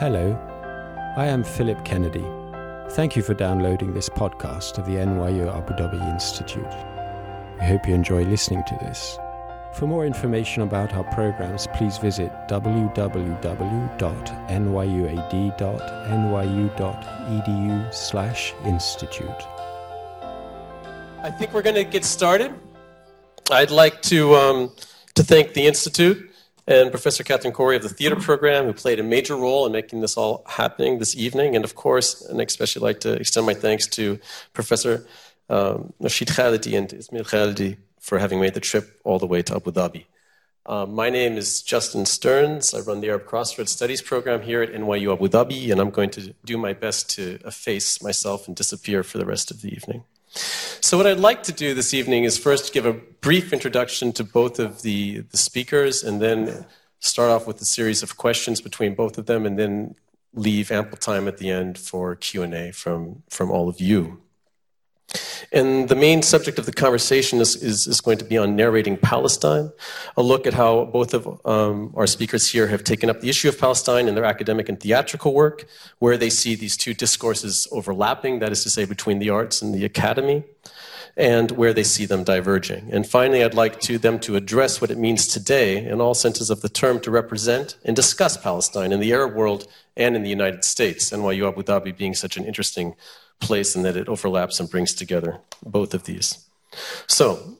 Hello, I am Philip Kennedy. Thank you for downloading this podcast of the NYU Abu Dhabi Institute. We hope you enjoy listening to this. For more information about our programs, please visit www.nyuad.nyu.edu/institute. I think we're going to get started. I'd like to um, to thank the institute and Professor Catherine Coray of the theater program, who played a major role in making this all happening this evening. And of course, and I especially like to extend my thanks to Professor um, Khalidi and Ismail Khalidi for having made the trip all the way to Abu Dhabi. Um, my name is Justin Stearns. I run the Arab Crossroads Studies program here at NYU Abu Dhabi, and I'm going to do my best to efface myself and disappear for the rest of the evening. So, what I'd like to do this evening is first give a brief introduction to both of the, the speakers, and then start off with a series of questions between both of them, and then leave ample time at the end for Q&A from, from all of you. And the main subject of the conversation is, is, is, going to be on narrating Palestine, a look at how both of um, our speakers here have taken up the issue of Palestine in their academic and theatrical work, where they see these two discourses overlapping, that is to say, between the arts and the academy, and where they see them diverging. And finally, I'd like to them to address what it means today, in all senses of the term, to represent and discuss Palestine in the Arab world and in the United States, NYU Abu Dhabi being such an interesting place and that it overlaps and brings together both of these. So,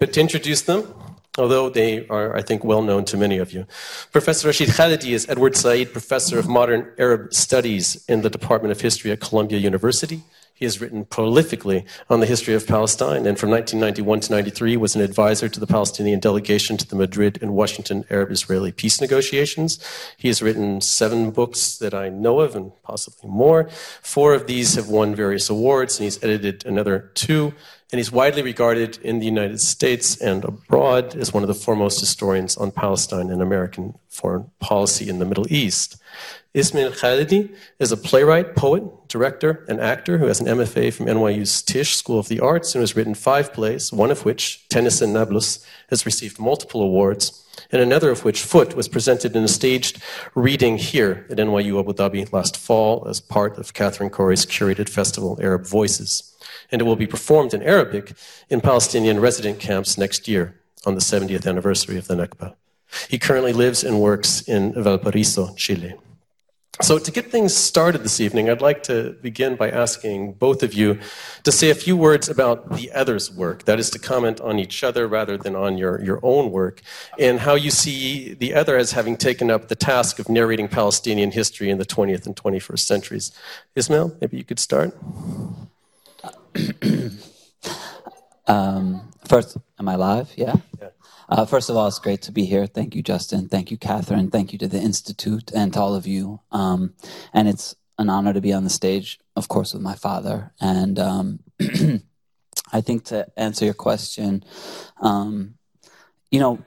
but to introduce them, although they are, I think, well known to many of you. Professor Rashid Khalidi is Edward Said Professor of Modern Arab Studies in the Department of History at Columbia University. He has written prolifically on the history of Palestine, and from 1991 to 93 was an advisor to the Palestinian delegation to the Madrid and Washington Arab-Israeli peace negotiations. He has written seven books that I know of, and possibly more. Four of these have won various awards, and he's edited another two. And he's widely regarded in the United States and abroad as one of the foremost historians on Palestine and American foreign policy in the Middle East. Ismail Khalidi is a playwright, poet, director, and actor who has an MFA from NYU's Tisch School of the Arts and has written five plays, one of which, Tennis in Nablus, has received multiple awards, and another of which, Foot, was presented in a staged reading here at NYU Abu Dhabi last fall as part of Catherine Coray's curated festival, Arab Voices. And it will be performed in Arabic in Palestinian resident camps next year on the 70th anniversary of the Nakba. He currently lives and works in Valparaiso, Chile. So, to get things started this evening, I'd like to begin by asking both of you to say a few words about the other's work. That is, to comment on each other rather than on your, your own work, and how you see the other as having taken up the task of narrating Palestinian history in the 20th and 21st centuries. Ismail, maybe you could start. um, first, am I live? Yeah? yeah. Uh, first of all, it's great to be here. Thank you, Justin. Thank you, Catherine. Thank you to the Institute and to all of you. Um, and it's an honor to be on the stage, of course, with my father. And um, I think to answer your question, um, you know,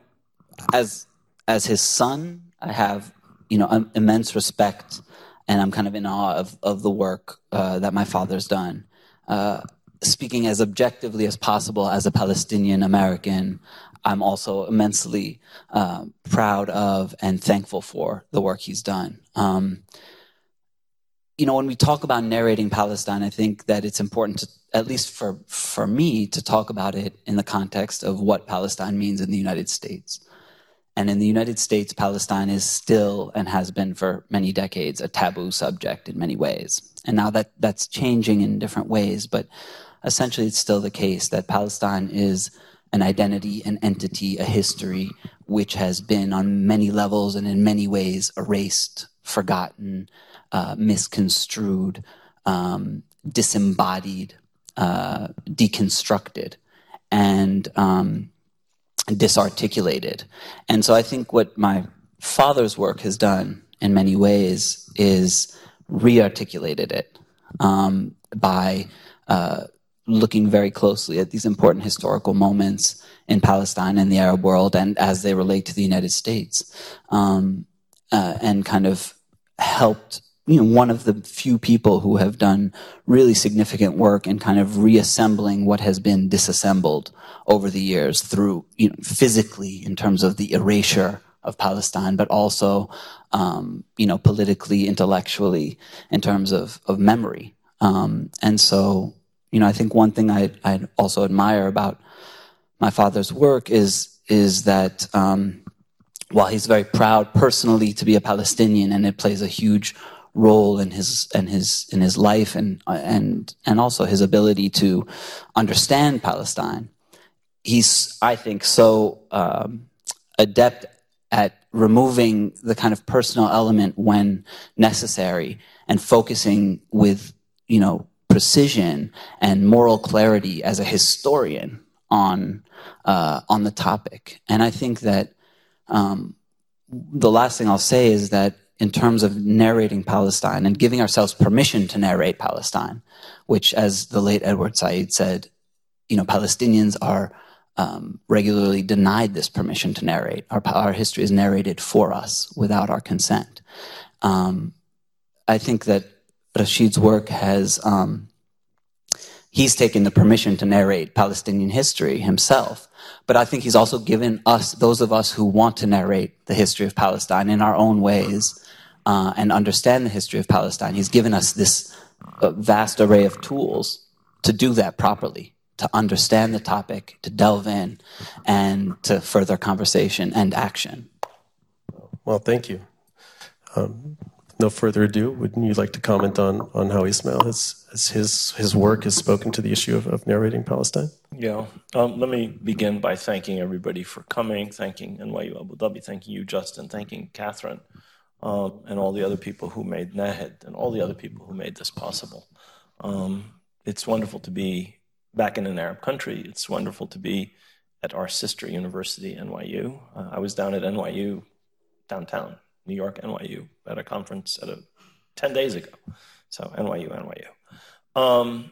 as as his son, I have you know immense respect, and I'm kind of in awe of of the work uh, that my father's done. Uh, speaking as objectively as possible as a Palestinian American, I'm also immensely uh, proud of and thankful for the work he's done. Um, you know, when we talk about narrating Palestine, I think that it's important to, at least for, for me, to talk about it in the context of what Palestine means in the United States. And in the United States, Palestine is still and has been for many decades a taboo subject in many ways. And now that that's changing in different ways, but essentially it's still the case that Palestine is an identity, an entity, a history, which has been on many levels and in many ways erased, forgotten, uh, misconstrued, um, disembodied, uh, deconstructed, and um, disarticulated. And so I think what my father's work has done in many ways is rearticulated it um, by uh, looking very closely at these important historical moments in Palestine and the Arab world and as they relate to the United States, um, uh, and kind of helped. You know, one of the few people who have done really significant work in kind of reassembling what has been disassembled over the years through, you know, physically in terms of the erasure of Palestine, but also, um, you know, politically, intellectually, in terms of, of memory. Um, and so, you know, I think one thing I, I also admire about my father's work is, is that um, while he's very proud personally to be a Palestinian and it plays a huge role in his and his in his life and and and also his ability to understand Palestine. He's, I think, so um, adept at removing the kind of personal element when necessary and focusing with you know precision and moral clarity as a historian on uh, on the topic. And I think that um, the last thing I'll say is that in terms of narrating Palestine and giving ourselves permission to narrate Palestine, which, as the late Edward Said said, you know, Palestinians are um, regularly denied this permission to narrate. Our, our history is narrated for us without our consent. Um, I think that Rashid's work has, um, he's taken the permission to narrate Palestinian history himself. But I think he's also given us, those of us who want to narrate the history of Palestine in our own ways, uh, and understand the history of Palestine. He's given us this uh, vast array of tools to do that properly, to understand the topic, to delve in, and to further conversation and action. Well, thank you. Um, no further ado, wouldn't you like to comment on, on how Ismail has, has his, his work has spoken to the issue of, of narrating Palestine? Yeah. Um, let me begin by thanking everybody for coming, thanking NYU Abu Dhabi, thanking you, Justin, thanking Catherine um, and all the other people who made Nahed and all the other people who made this possible. Um, it's wonderful to be back in an Arab country. It's wonderful to be at our sister university, NYU. Uh, I was down at NYU downtown, New York, NYU, at a conference at a 10 days ago. So NYU, NYU. Um,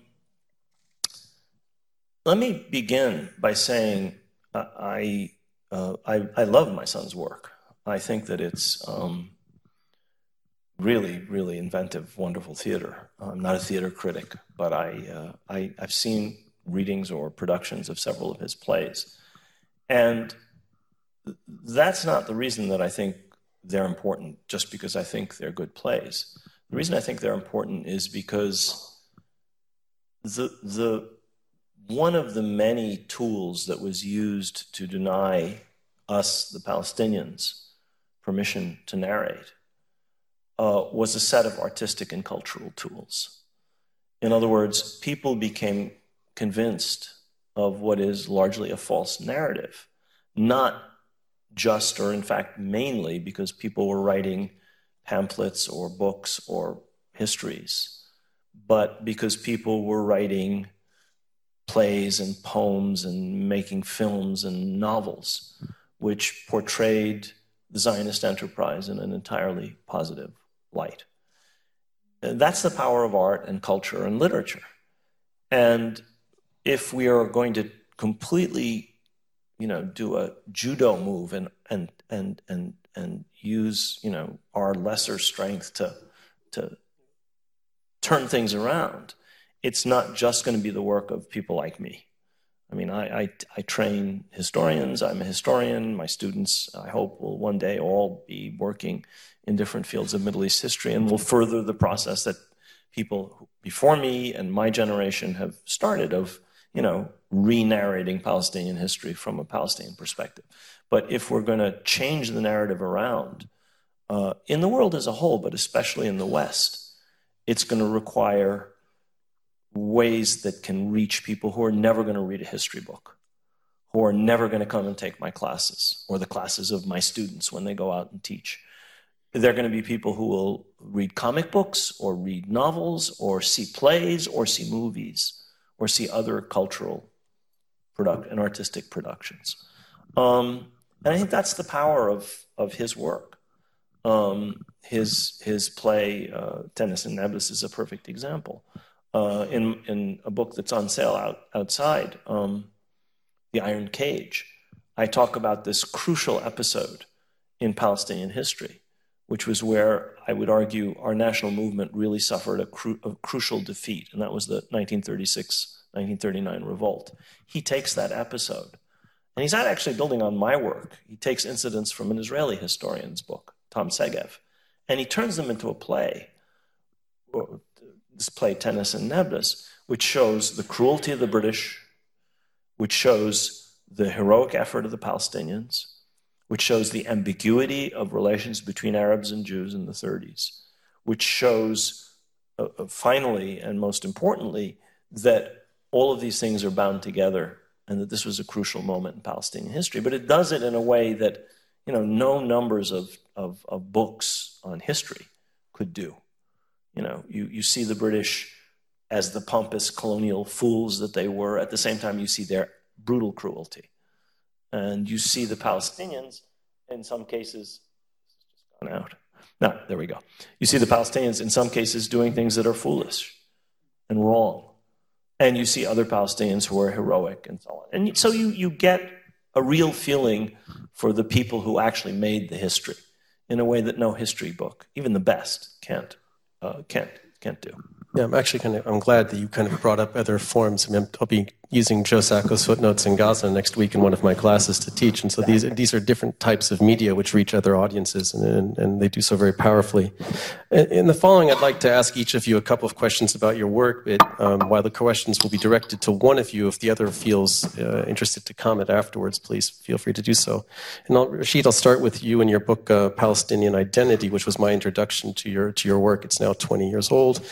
let me begin by saying uh, I, uh, I, I, love my son's work. I think that it's um, really, really inventive, wonderful theater. I'm not a theater critic, but I, uh, I, have seen readings or productions of several of his plays. And that's not the reason that I think they're important, just because I think they're good plays. The reason I think they're important is because the, the, one of the many tools that was used to deny us, the Palestinians, permission to narrate uh, was a set of artistic and cultural tools. In other words, people became convinced of what is largely a false narrative, not just or in fact mainly because people were writing pamphlets or books or histories, but because people were writing plays and poems and making films and novels which portrayed the Zionist enterprise in an entirely positive light. That's the power of art and culture and literature. And if we are going to completely, you know, do a judo move and and and and and use, you know, our lesser strength to to turn things around, it's not just going to be the work of people like me. I mean, I, I, I, train historians. I'm a historian. My students, I hope, will one day all be working in different fields of Middle East history and will further the process that people before me and my generation have started of, you know, re-narrating Palestinian history from a Palestinian perspective. But if we're going to change the narrative around uh, in the world as a whole, but especially in the West, it's going to require ways that can reach people who are never going to read a history book, who are never going to come and take my classes or the classes of my students when they go out and teach. They're going to be people who will read comic books or read novels or see plays or see movies or see other cultural product and artistic productions. Um, and I think that's the power of, of his work. Um, his, his play, uh, Tennis in Nablus, is a perfect example uh, in, in a book that's on sale out, outside, um, The Iron Cage. I talk about this crucial episode in Palestinian history, which was where I would argue our national movement really suffered a, cru- a crucial defeat, and that was the 1936 1939 revolt. He takes that episode And he's not actually building on my work. He takes incidents from an Israeli historian's book, Tom Segev, and he turns them into a play, this play, Tennis and Nablus, which shows the cruelty of the British, which shows the heroic effort of the Palestinians, which shows the ambiguity of relations between Arabs and Jews in the 30s, which shows, uh, uh, finally and most importantly, that all of these things are bound together and that this was a crucial moment in Palestinian history. But it does it in a way that you know, no numbers of, of, of books on history could do. You know, you, you see the British as the pompous colonial fools that they were. At the same time, you see their brutal cruelty. And you see the Palestinians, in some cases, just gone out. No, there we go. You see the Palestinians, in some cases, doing things that are foolish and wrong. And you see other Palestinians who are heroic and so on. And so you, you get a real feeling for the people who actually made the history in a way that no history book, even the best, can't, uh, can't, can't do. Yeah, I'm actually kind of I'm glad that you kind of brought up other forms. I mean, I'll be using Joe Sacco's footnotes in Gaza next week in one of my classes to teach, and so these these are different types of media which reach other audiences, and and, and they do so very powerfully. In the following, I'd like to ask each of you a couple of questions about your work. But um, while the questions will be directed to one of you, if the other feels uh, interested to comment afterwards, please feel free to do so. And I'll, Rashid, I'll start with you and your book uh, Palestinian Identity, which was my introduction to your to your work. It's now 20 years old.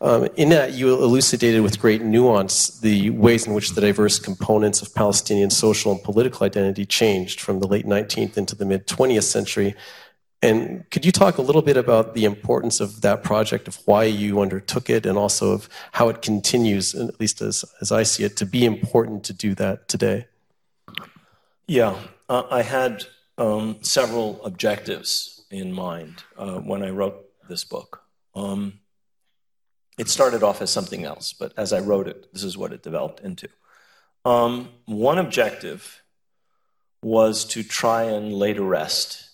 Um, in that, you elucidated with great nuance the ways in which the diverse components of Palestinian social and political identity changed from the late 19th into the mid 20th century. And could you talk a little bit about the importance of that project, of why you undertook it, and also of how it continues, at least as, as I see it, to be important to do that today? Yeah, uh, I had um, several objectives in mind uh, when I wrote this book. Um, it started off as something else, but as I wrote it, this is what it developed into. Um, one objective was to try and lay to rest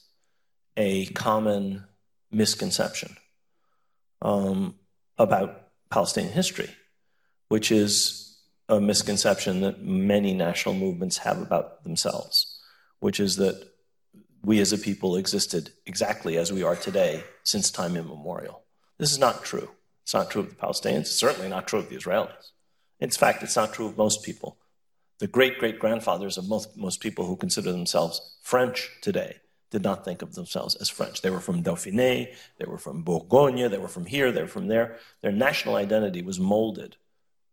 a common misconception um, about Palestinian history, which is a misconception that many national movements have about themselves, which is that we as a people existed exactly as we are today since time immemorial. This is not true. It's not true of the Palestinians. It's certainly not true of the Israelis. In fact, it's not true of most people. The great great grandfathers of most, most people who consider themselves French today did not think of themselves as French. They were from Dauphiné, they were from Bourgogne, they were from here, they were from there. Their national identity was molded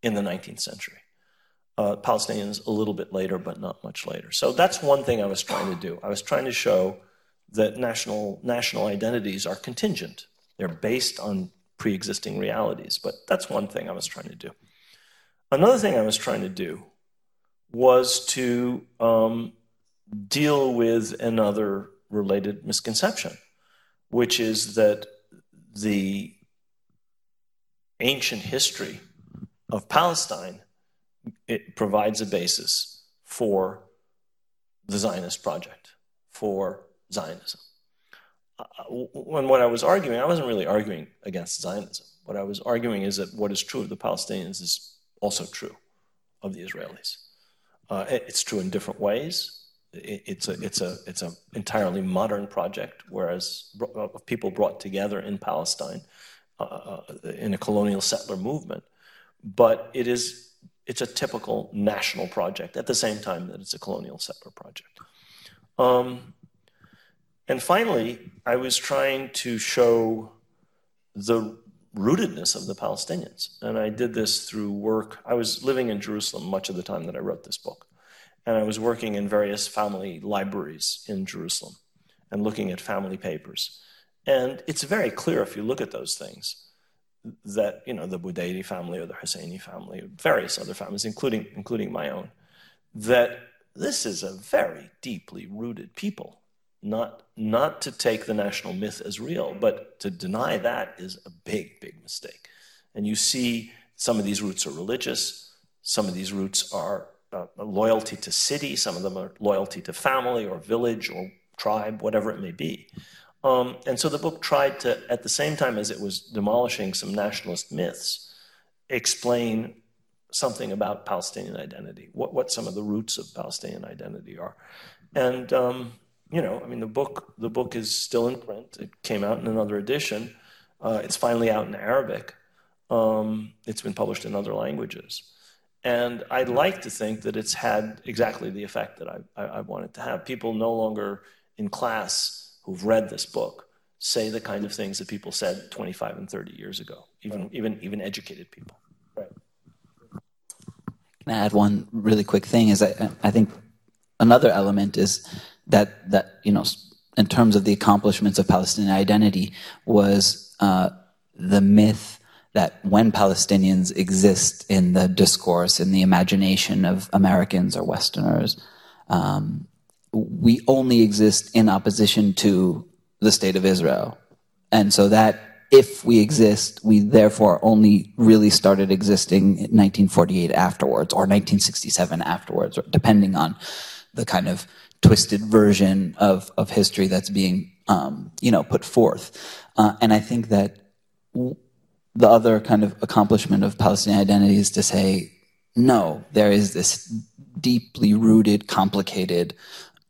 in the 19th century. Uh, Palestinians a little bit later, but not much later. So that's one thing I was trying to do. I was trying to show that national, national identities are contingent. They're based on pre existing realities. But that's one thing I was trying to do. Another thing I was trying to do was to um, deal with another related misconception, which is that the ancient history of Palestine it provides a basis for the Zionist project, for Zionism when what I was arguing, I wasn't really arguing against Zionism. What I was arguing is that what is true of the Palestinians is also true of the Israelis. Uh, it's true in different ways. It's a it's a it's an entirely modern project, whereas uh, people brought together in Palestine uh, uh, in a colonial settler movement. But it is it's a typical national project at the same time that it's a colonial settler project. Um, and finally, I was trying to show the rootedness of the Palestinians. And I did this through work. I was living in Jerusalem much of the time that I wrote this book. And I was working in various family libraries in Jerusalem and looking at family papers. And it's very clear if you look at those things that, you know, the Budairi family or the Husseini family, or various other families, including, including my own, that this is a very deeply rooted people not, not to take the national myth as real, but to deny that is a big, big mistake. And you see some of these roots are religious, some of these roots are uh, loyalty to city, some of them are loyalty to family or village or tribe, whatever it may be. Um, and so the book tried to, at the same time as it was demolishing some nationalist myths, explain something about Palestinian identity, what, what some of the roots of Palestinian identity are. And, um, you know, I mean, the book, the book is still in print. It came out in another edition. Uh, it's finally out in Arabic. Um, it's been published in other languages. And I'd like to think that it's had exactly the effect that I, I, I wanted to have. People no longer in class who've read this book say the kind of things that people said 25 and 30 years ago, even, right. even, even educated people. Right. Can I add one really quick thing? Is I, I think another element is that, that, you know, in terms of the accomplishments of Palestinian identity, was uh, the myth that when Palestinians exist in the discourse, in the imagination of Americans or Westerners, um, we only exist in opposition to the state of Israel. And so that if we exist, we therefore only really started existing in 1948 afterwards or 1967 afterwards, depending on the kind of twisted version of, of history that's being um, you know put forth. Uh, and I think that the other kind of accomplishment of Palestinian identity is to say, no, there is this deeply rooted, complicated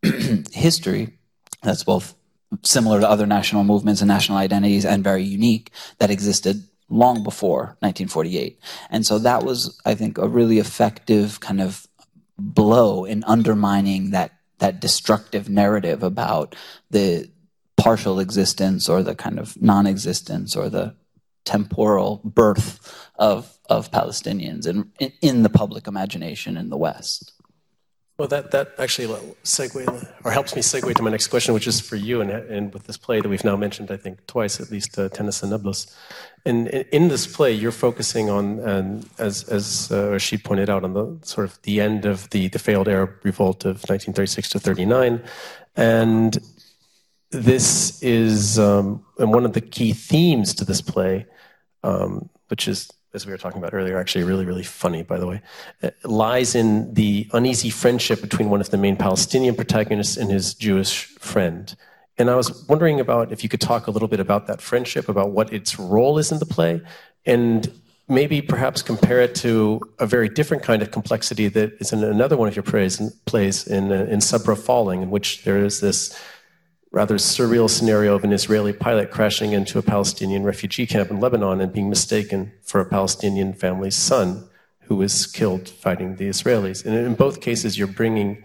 history that's both similar to other national movements and national identities and very unique that existed long before 1948. And so that was, I think, a really effective kind of blow in undermining that that destructive narrative about the partial existence or the kind of non-existence or the temporal birth of of Palestinians in, in the public imagination in the West. Well, that, that actually segue or helps me segue to my next question, which is for you, and, and with this play that we've now mentioned, I think twice at least, uh, Tennis in Nablus. And in this play, you're focusing on, and as as uh, Rashid pointed out, on the sort of the end of the the failed Arab revolt of 1936 to 39, and this is um, and one of the key themes to this play, um, which is as we were talking about earlier, actually really, really funny, by the way, uh, lies in the uneasy friendship between one of the main Palestinian protagonists and his Jewish friend. And I was wondering about if you could talk a little bit about that friendship, about what its role is in the play, and maybe perhaps compare it to a very different kind of complexity that is in another one of your plays, plays in, uh, in Sabra Falling, in which there is this rather surreal scenario of an Israeli pilot crashing into a Palestinian refugee camp in Lebanon and being mistaken for a Palestinian family's son who was killed fighting the Israelis. And in both cases, you're bringing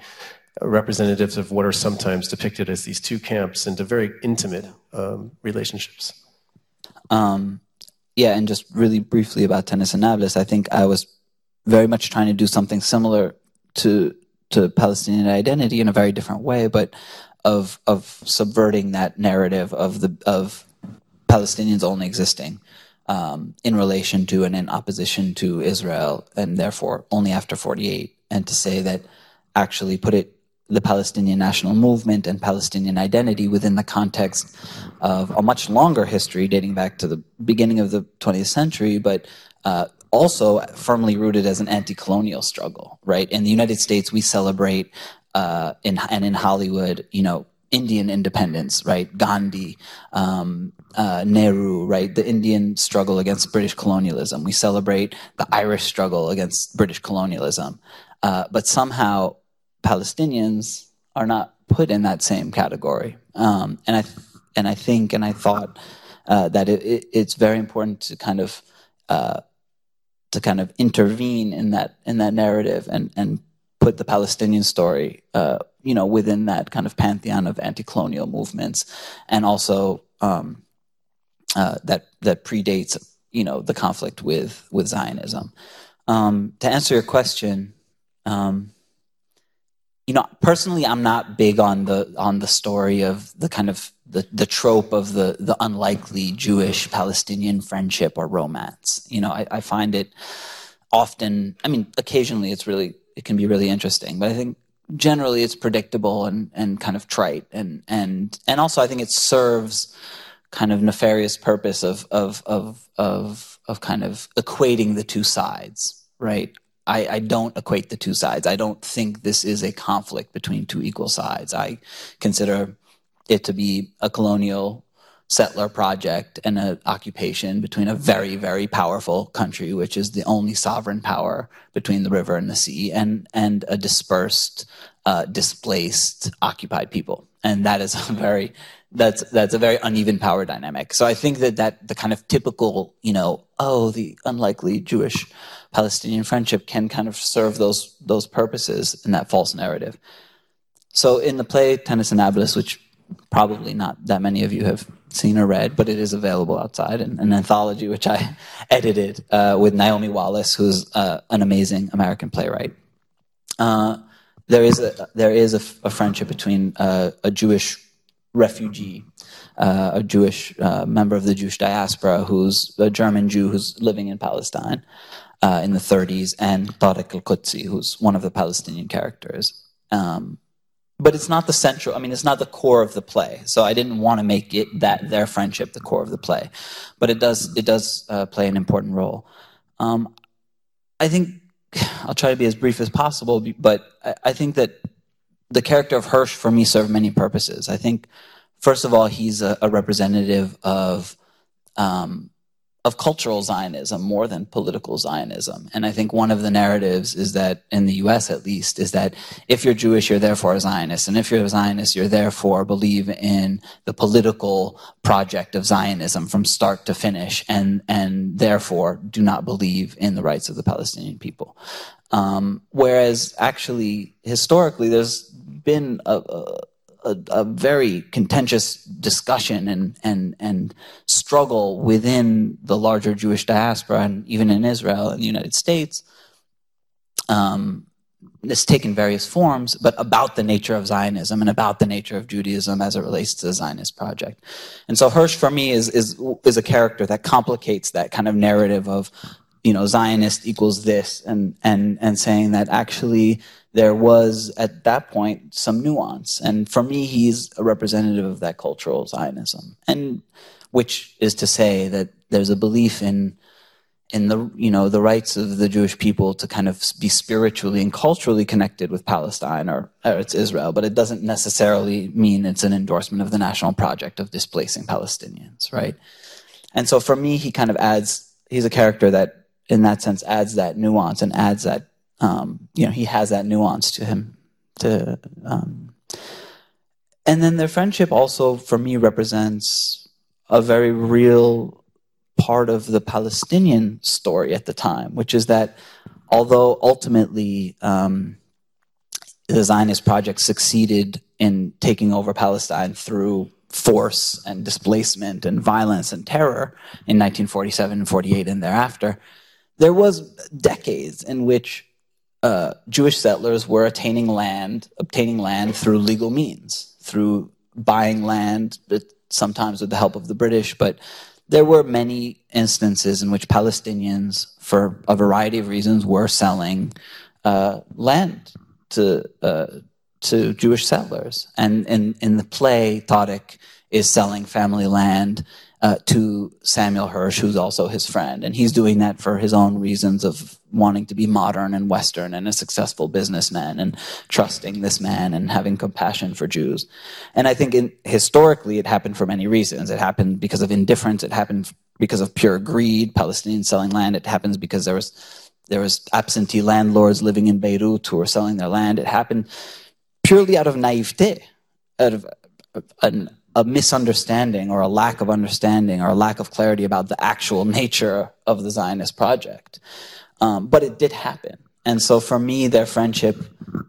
representatives of what are sometimes depicted as these two camps into very intimate um, relationships. Um, yeah, and just really briefly about Tennis in Nablus, I think I was very much trying to do something similar to to Palestinian identity in a very different way, but of of subverting that narrative of the of Palestinians only existing um, in relation to and in opposition to Israel, and therefore only after 48, and to say that actually put it the Palestinian national movement and Palestinian identity within the context of a much longer history dating back to the beginning of the 20th century, but uh, also firmly rooted as an anti-colonial struggle, right? In the United States, we celebrate uh, in, and in Hollywood, you know, Indian independence, right? Gandhi, um, uh, Nehru, right? The Indian struggle against British colonialism. We celebrate the Irish struggle against British colonialism. Uh, but somehow Palestinians are not put in that same category. Um, and I and I think and I thought uh, that it, it, it's very important to kind of uh, to kind of intervene in that in that narrative and and put the Palestinian story, uh, you know, within that kind of pantheon of anti-colonial movements, and also um, uh, that that predates, you know, the conflict with with Zionism. Um, to answer your question, um, you know, personally, I'm not big on the on the story of the kind of the, the trope of the the unlikely Jewish Palestinian friendship or romance. You know, I, I find it often. I mean, occasionally it's really it can be really interesting. But I think generally it's predictable and, and kind of trite and and and also I think it serves kind of nefarious purpose of of of of of kind of equating the two sides, right? I, I don't equate the two sides. I don't think this is a conflict between two equal sides. I consider it to be a colonial settler project and an occupation between a very, very powerful country, which is the only sovereign power between the river and the sea, and, and a dispersed, uh, displaced, occupied people. And that is a very, that's, that's a very uneven power dynamic. So I think that, that the kind of typical, you know, oh, the unlikely Jewish Palestinian friendship can kind of serve those, those purposes in that false narrative. So in the play Tennis in Nablus, which probably not that many of you have seen or read, but it is available outside, and an anthology which I edited uh, with Naomi Wallace, who's uh, an amazing American playwright. Uh, there is a there is a, friendship between uh, a Jewish refugee, uh, a Jewish uh, member of the Jewish diaspora, who's a German Jew who's living in Palestine in the 30s, and Tariq al-Qudsi, who's one of the Palestinian characters. Um, but it's not the central i mean it's not the core of the play. So i didn't want to make it that their friendship the core of the play. But it does it does uh, play an important role. Um, i think i'll try to be as brief as possible but I, I, think that the character of hirsch for me served many purposes. I think first of all he's a, a representative of um, of cultural Zionism more than political Zionism. And I think one of the narratives is that, in the US at least, is that if you're Jewish, you're therefore a Zionist. And if you're a Zionist, you're therefore believe in the political project of Zionism from start to finish, and, and therefore do not believe in the rights of the Palestinian people. Um, whereas actually, historically, there's been a, a a, a, very contentious discussion and, and, and struggle within the larger Jewish diaspora and even in Israel and the United States. Um, it's taken various forms, but about the nature of Zionism and about the nature of Judaism as it relates to the Zionist project. And so Hirsch, for me, is, is, is a character that complicates that kind of narrative of, you know, Zionist equals this, and, and, and saying that actually there was at that point some nuance. And for me, he's a representative of that cultural Zionism, and which is to say that there's a belief in in the you know the rights of the Jewish people to kind of be spiritually and culturally connected with Palestine or, or it's Israel, but it doesn't necessarily mean it's an endorsement of the national project of displacing Palestinians, right? And so for me, he kind of adds he's a character that in that sense adds that nuance and adds that um, you know, he has that nuance to him. To um, and then their friendship also, for me, represents a very real part of the Palestinian story at the time, which is that although ultimately um, the Zionist project succeeded in taking over Palestine through force and displacement and violence and terror in 1947 and 48 and thereafter, there was decades in which uh, Jewish settlers were attaining land, obtaining land through legal means, through buying land, sometimes with the help of the British. But there were many instances in which Palestinians, for a variety of reasons, were selling uh, land to uh, to Jewish settlers. And in in the play, Tariq is selling family land uh, to Samuel Hirsch, who's also his friend. And he's doing that for his own reasons of wanting to be modern and Western and a successful businessman and trusting this man and having compassion for Jews. And I think in, historically it happened for many reasons. It happened because of indifference. It happened because of pure greed, Palestinians selling land. It happens because there was, there was absentee landlords living in Beirut who were selling their land. It happened purely out of naivete, out of an a misunderstanding or a lack of understanding or a lack of clarity about the actual nature of the Zionist project. Um, but it did happen. And so for me, their friendship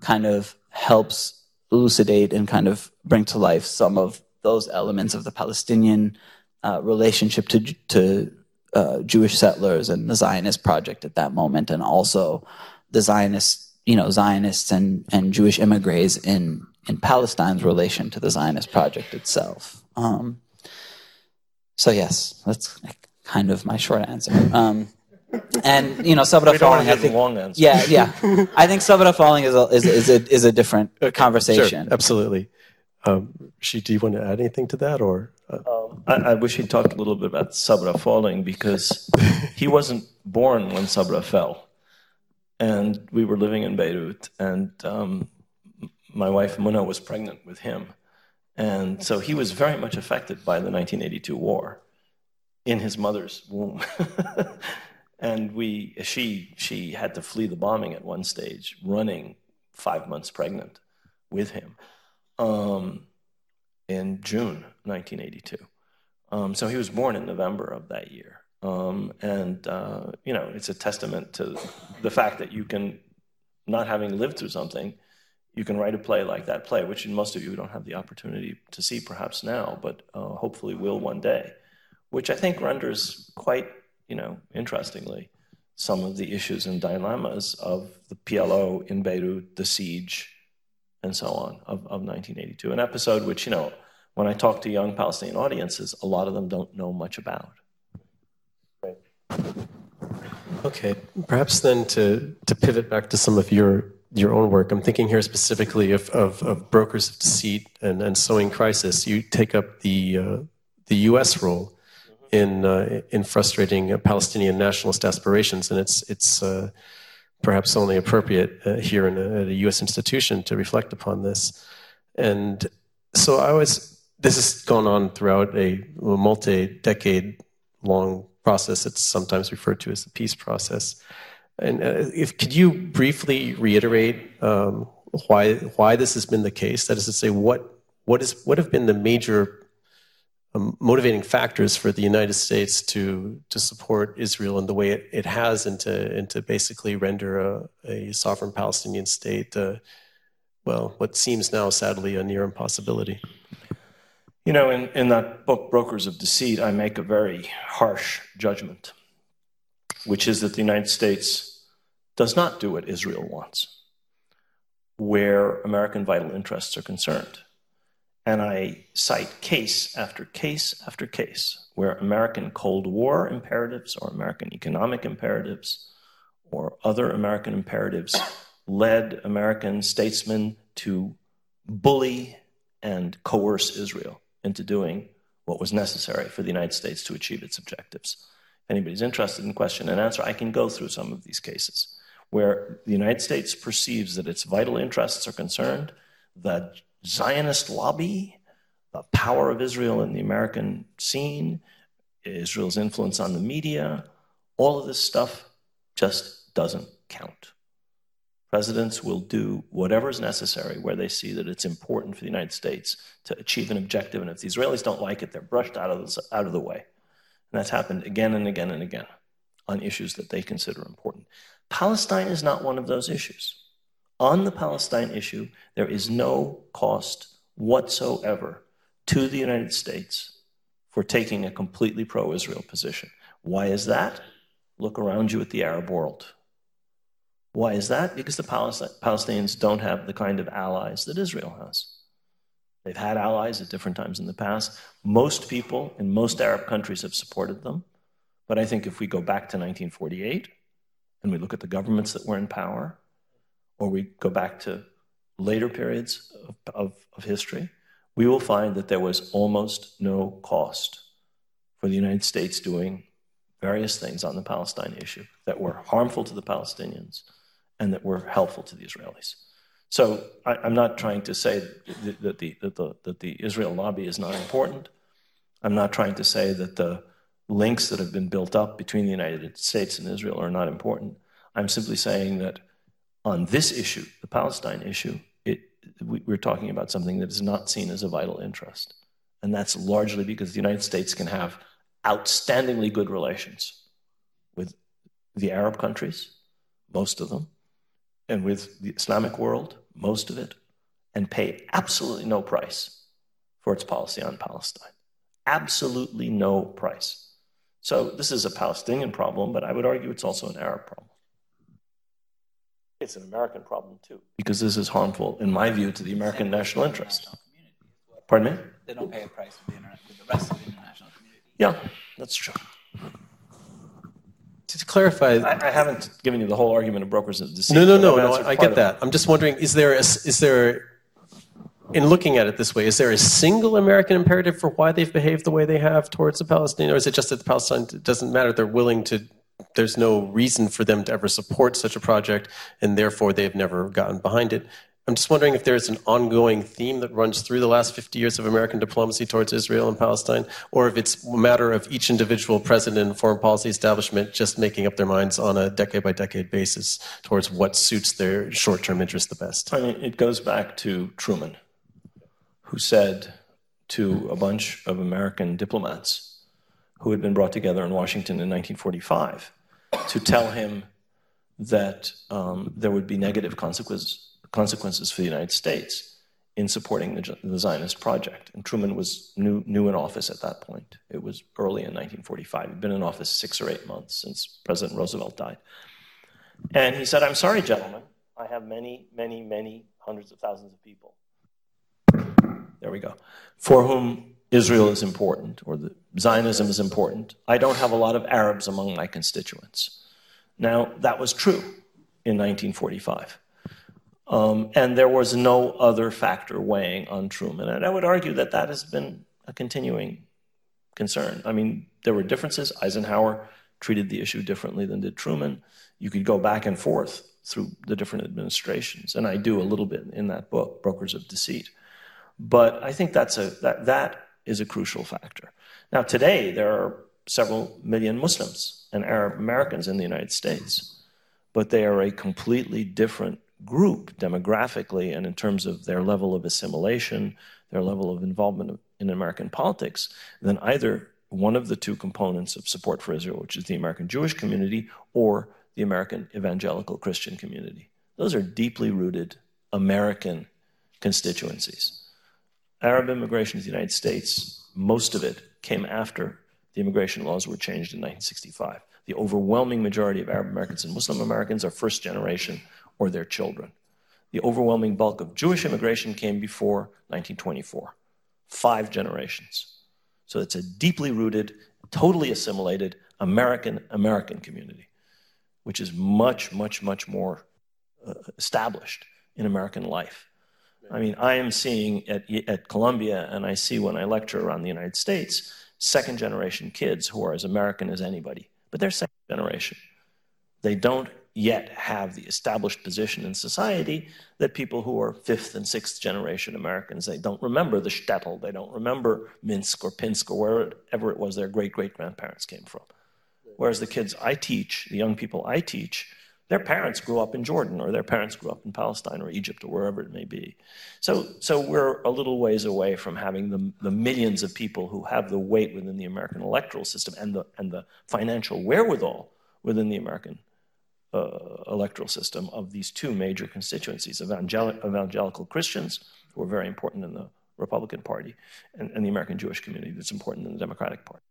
kind of helps elucidate and kind of bring to life some of those elements of the Palestinian uh, relationship to, to uh, Jewish settlers and the Zionist project at that moment, and also the Zionist, you know, Zionists and, and Jewish immigrants in in Palestine's relation to the Zionist project itself. Um, so yes, that's kind of my short answer. Um, and you know, Sabra falling. I think, long answer. Yeah, yeah. I think Sabra falling is a, is, is a is a different conversation. Sure, absolutely. Um, she, do you want to add anything to that, or? Uh? Um, I, I, wish he talked a little bit about Sabra falling because he wasn't born when Sabra fell, and we were living in Beirut, and um, my wife Muna was pregnant with him, And so he was very much affected by the 1982 war in his mother's womb. and we, she, she had to flee the bombing at one stage, running five months pregnant with him um, in June 1982. Um, so he was born in November of that year. Um, and, uh, you know, it's a testament to the fact that you can, not having lived through something, you can write a play like that play, which most of you don't have the opportunity to see perhaps now, but uh, hopefully will one day, which I think renders quite, you know, interestingly, some of the issues and dilemmas of the PLO in Beirut, the siege, and so on of, of 1982. An episode which, you know, when I talk to young Palestinian audiences, a lot of them don't know much about. Okay, perhaps then to, to pivot back to some of your your own work. I'm thinking here specifically of, of, of brokers of deceit and, and sowing crisis. You take up the uh, the U.S. role in uh, in frustrating uh, Palestinian nationalist aspirations, and it's it's uh, perhaps only appropriate uh, here in a, at a U.S. institution to reflect upon this. And so I was. This has gone on throughout a multi-decade long process. It's sometimes referred to as the peace process. And if could you briefly reiterate um, why why this has been the case? That is to say, what what is what have been the major motivating factors for the United States to to support Israel in the way it, it has, and to and to basically render a, a sovereign Palestinian state, uh, well, what seems now sadly a near impossibility. You know, in, in that book, Brokers of Deceit, I make a very harsh judgment which is that the United States does not do what Israel wants, where American vital interests are concerned. And I cite case after case after case where American Cold War imperatives or American economic imperatives or other American imperatives led American statesmen to bully and coerce Israel into doing what was necessary for the United States to achieve its objectives. If anybody's interested in question and answer, I can go through some of these cases where the United States perceives that its vital interests are concerned, the Zionist lobby, the power of Israel in the American scene, Israel's influence on the media, all of this stuff just doesn't count. Presidents will do whatever is necessary where they see that it's important for the United States to achieve an objective. And if the Israelis don't like it, they're brushed out of the, out of the way. And that's happened again and again and again on issues that they consider important. Palestine is not one of those issues. On the Palestine issue, there is no cost whatsoever to the United States for taking a completely pro Israel position. Why is that? Look around you at the Arab world. Why is that? Because the Palestinians don't have the kind of allies that Israel has. They've had allies at different times in the past. Most people in most Arab countries have supported them. But I think if we go back to 1948 and we look at the governments that were in power, or we go back to later periods of, of, of history, we will find that there was almost no cost for the United States doing various things on the Palestine issue that were harmful to the Palestinians and that were helpful to the Israelis. So I, am not trying to say that the, that, the, that the Israel lobby is not important. I'm not trying to say that the links that have been built up between the United States and Israel are not important. I'm simply saying that on this issue, the Palestine issue, it, we, we're talking about something that is not seen as a vital interest. And that's largely because the United States can have outstandingly good relations with the Arab countries, most of them, and with the Islamic world, most of it, and pay absolutely no price for its policy on Palestine. Absolutely no price. So this is a Palestinian problem, but I would argue it's also an Arab problem. It's an American problem too, because this is harmful, in my view, to the American national interest. Pardon me? They don't pay a price with the, with the rest of the international community. Yeah, that's true to clarify, I, I, haven't given you the whole argument of brokers and deceit. No, no, no, no. I get that. I'm just wondering: is there a, is there, in looking at it this way, is there a single American imperative for why they've behaved the way they have towards the Palestinians, or is it just that the Palestine doesn't matter? They're willing to. There's no reason for them to ever support such a project, and therefore they've never gotten behind it. I'm just wondering if there's an ongoing theme that runs through the last 50 years of American diplomacy towards Israel and Palestine, or if it's a matter of each individual president and foreign policy establishment just making up their minds on a decade by decade basis towards what suits their short term interests the best. I mean, it goes back to Truman, who said to a bunch of American diplomats who had been brought together in Washington in 1945 to tell him that um, there would be negative consequences consequences for the United States in supporting the, the Zionist project. And Truman was new, new in office at that point. It was early in 1945. He'd been in office six or eight months since President Roosevelt died. And he said, I'm sorry, gentlemen. I have many, many, many hundreds of thousands of people. There we go. For whom Israel is important, or Zionism is important. I don't have a lot of Arabs among my constituents. Now, that was true in 1945. Um, and there was no other factor weighing on Truman. And I would argue that that has been a continuing concern. I mean, there were differences. Eisenhower treated the issue differently than did Truman. You could go back and forth through the different administrations, and I do a little bit in that book, Brokers of Deceit. But I think that's a, that, that is a crucial factor. Now, today, there are several million Muslims and Arab Americans in the United States, but they are a completely different group demographically and in terms of their level of assimilation, their level of involvement in American politics, than either one of the two components of support for Israel, which is the American Jewish community or the American evangelical Christian community. Those are deeply rooted American constituencies. Arab immigration to the United States, most of it came after the immigration laws were changed in 1965. The overwhelming majority of Arab Americans and Muslim Americans are first generation or their children. The overwhelming bulk of Jewish immigration came before 1924, five generations. So it's a deeply rooted, totally assimilated American American community, which is much, much, much more uh, established in American life. I mean, I am seeing at, at Columbia, and I see when I lecture around the United States, second generation kids who are as American as anybody, but they're second generation. They don't yet have the established position in society that people who are fifth and sixth generation Americans, they don't remember the shtetl, they don't remember Minsk or Pinsk or wherever it was their great great grandparents came from. Whereas the kids I teach, the young people I teach, their parents grew up in Jordan or their parents grew up in Palestine or Egypt or wherever it may be. So, so we're a little ways away from having the, the millions of people who have the weight within the American electoral system and the, and the financial wherewithal within the American uh, electoral system of these two major constituencies evangel- evangelical Christians, who are very important in the Republican Party, and, and, the American Jewish community that's important in the Democratic Party.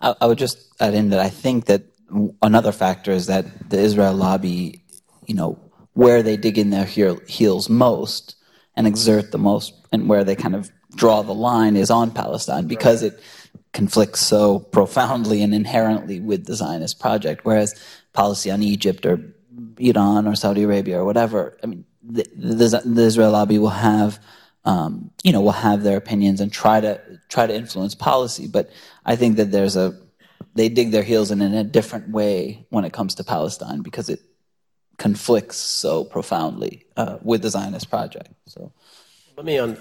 I, I would just add in that I think that another factor is that the Israel lobby, you know, where they dig in their heel, heels most and exert the most, and where they kind of draw the line is on Palestine because it conflicts so profoundly and inherently with the Zionist project. Whereas policy on Egypt or Iran or Saudi Arabia or whatever. I mean, the, the, the Israel lobby will have, um, you know, will have their opinions and try to try to influence policy. But I think that there's a they dig their heels in in a different way when it comes to Palestine because it conflicts so profoundly uh, with the Zionist project. So, let me on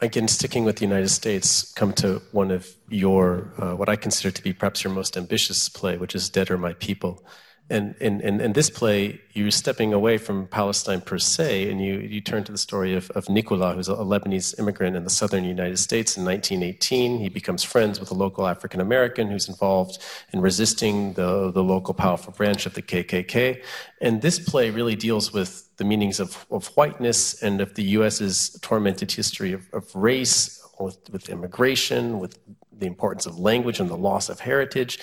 again sticking with the United States come to one of your uh, what I consider to be perhaps your most ambitious play, which is "Dead Are My People." And in, in, in, this play, you're stepping away from Palestine per se, and you, you turn to the story of, of Nicola, who's a Lebanese immigrant in the southern United States in 1918. He becomes friends with a local African American who's involved in resisting the, the local powerful branch of the KKK. And this play really deals with the meanings of, of whiteness and of the U.S.'s tormented history of, of race, with, with immigration, with the importance of language and the loss of heritage.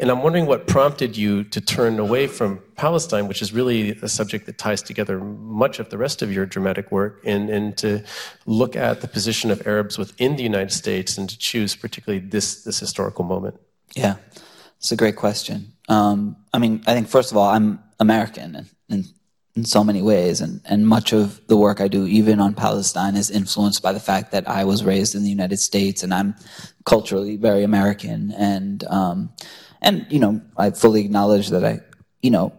And I'm wondering what prompted you to turn away from Palestine, which is really a subject that ties together much of the rest of your dramatic work, and, and to look at the position of Arabs within the United States and to choose particularly this, this historical moment. Yeah, it's a great question. Um, I mean, I think, first of all, I'm American and in so many ways. And, and much of the work I do, even on Palestine, is influenced by the fact that I was raised in the United States and I'm culturally very American. And, um, and, you know, I fully acknowledge that I, you know,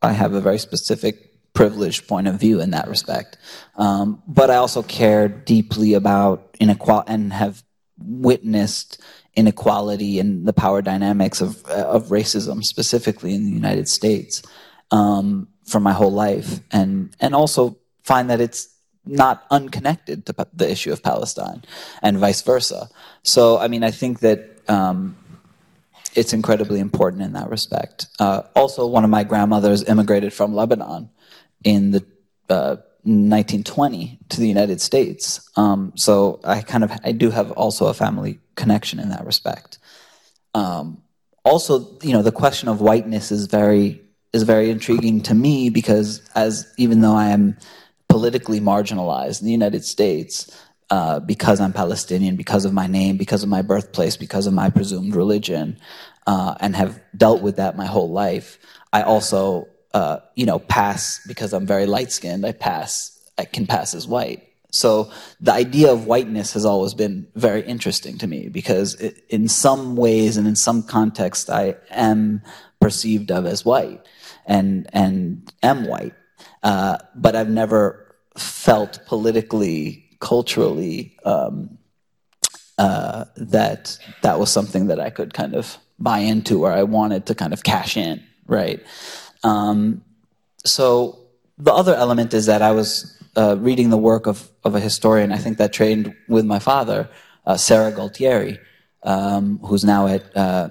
I have a very specific privileged point of view in that respect. Um, but I also care deeply about inequality and have witnessed inequality and the power dynamics of of racism, specifically in the United States, um, for my whole life, and and also find that it's not unconnected to the issue of Palestine, and vice versa. So, I mean, I think that. Um, it's incredibly important in that respect. Uh, also, one of my grandmothers immigrated from Lebanon in the uh, 1920 to the United States. Um, so I kind of I do have also a family connection in that respect. Um, also, you know, the question of whiteness is very is very intriguing to me because as even though I am politically marginalized in the United States uh, because I'm Palestinian, because of my name, because of my birthplace, because of my presumed religion, uh, and have dealt with that my whole life, I also uh, you know, pass because I'm very light skinned. I pass, I can pass as white. So the idea of whiteness has always been very interesting to me because it, in some ways and in some context, I am perceived of as white and and am white, uh, but I've never felt politically, culturally um, uh, that that was something that I could kind of buy into or I wanted to kind of cash in, right? Um, so the other element is that I was uh, reading the work of, of a historian, I think that trained with my father, uh, Sarah Gualtieri, um, who's now at uh,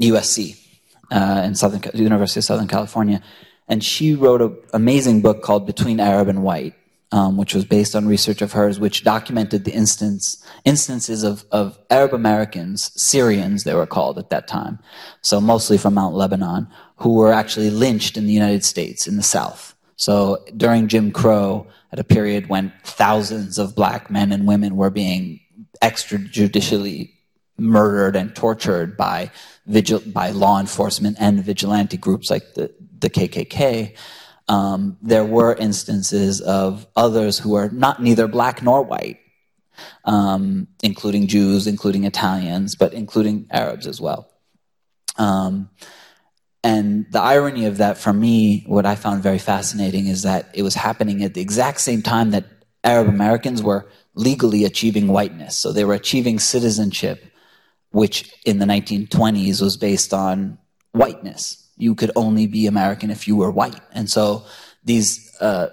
USC uh, in Southern University of Southern California, and she wrote an amazing book called Between Arab and White, um, which was based on research of hers, which documented the instance instances of, of Arab Americans, Syrians they were called at that time, so mostly from Mount Lebanon, who were actually lynched in the United States in the South. So during Jim Crow, at a period when thousands of black men and women were being extrajudicially murdered and tortured by vigil- by law enforcement and vigilante groups like the, the KKK, um, there were instances of others who are not neither black nor white, um, including Jews, including Italians, but including Arabs as well. Um, and the irony of that for me, what I found very fascinating is that it was happening at the exact same time that Arab Americans were legally achieving whiteness. So they were achieving citizenship, which in the 1920s was based on whiteness. You could only be American if you were white. And so these uh,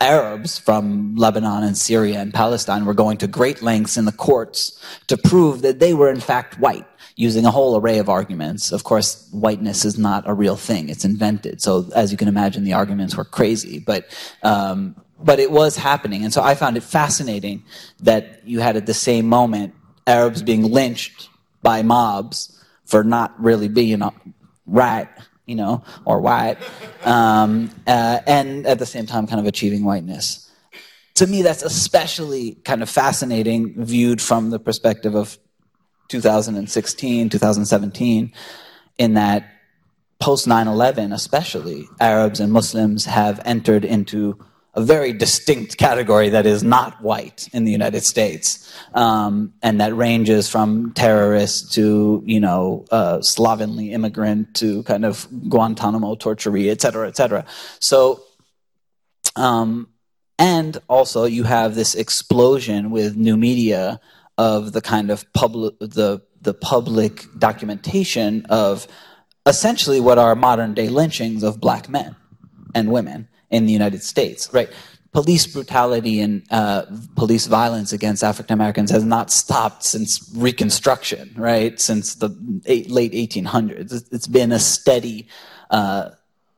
Arabs from Lebanon and Syria and Palestine were going to great lengths in the courts to prove that they were in fact white using a whole array of arguments. Of course, whiteness is not a real thing; it's invented. So, as you can imagine, the arguments were crazy, but. Um, but it was happening. And so I found it fascinating that you had at the same moment Arabs being lynched by mobs for not really being right, you know, or white, um, uh, and at the same time kind of achieving whiteness. To me, that's especially kind of fascinating viewed from the perspective of 2016, 2017, in that post 9 11, especially, Arabs and Muslims have entered into a very distinct category that is not white in the United States, um, and that ranges from terrorists to you know uh, slovenly immigrant to kind of Guantanamo torturee, et cetera, et cetera. So, um, and also you have this explosion with new media of the kind of public the the public documentation of essentially what are modern day lynchings of black men and women in the United States, right? Police brutality and uh, police violence against African Americans has not stopped since Reconstruction, right? Since the eight, late 1800s, it's been a steady, uh,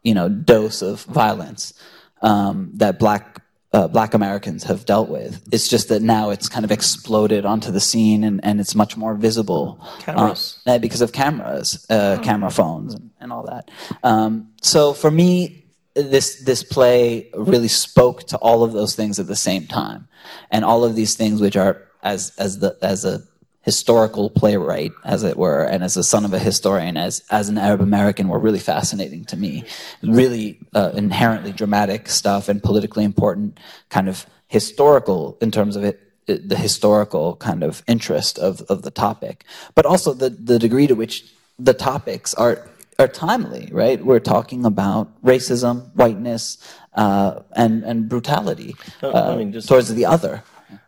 you know, dose of violence um, that black uh, black Americans have dealt with. It's just that now it's kind of exploded onto the scene and, and it's much more visible. Cameras. Uh, because of cameras, uh, oh. camera phones, and, and all that. Um, so for me, this, this play really spoke to all of those things at the same time. And all of these things, which are, as, as, the, as a historical playwright, as it were, and as a son of a historian, as as an Arab American, were really fascinating to me. Really uh, inherently dramatic stuff and politically important, kind of historical in terms of it, the historical kind of interest of of the topic, but also the the degree to which the topics are are timely, right? We're talking about racism, whiteness, uh, and and brutality Uh, uh, I mean, just- towards the other.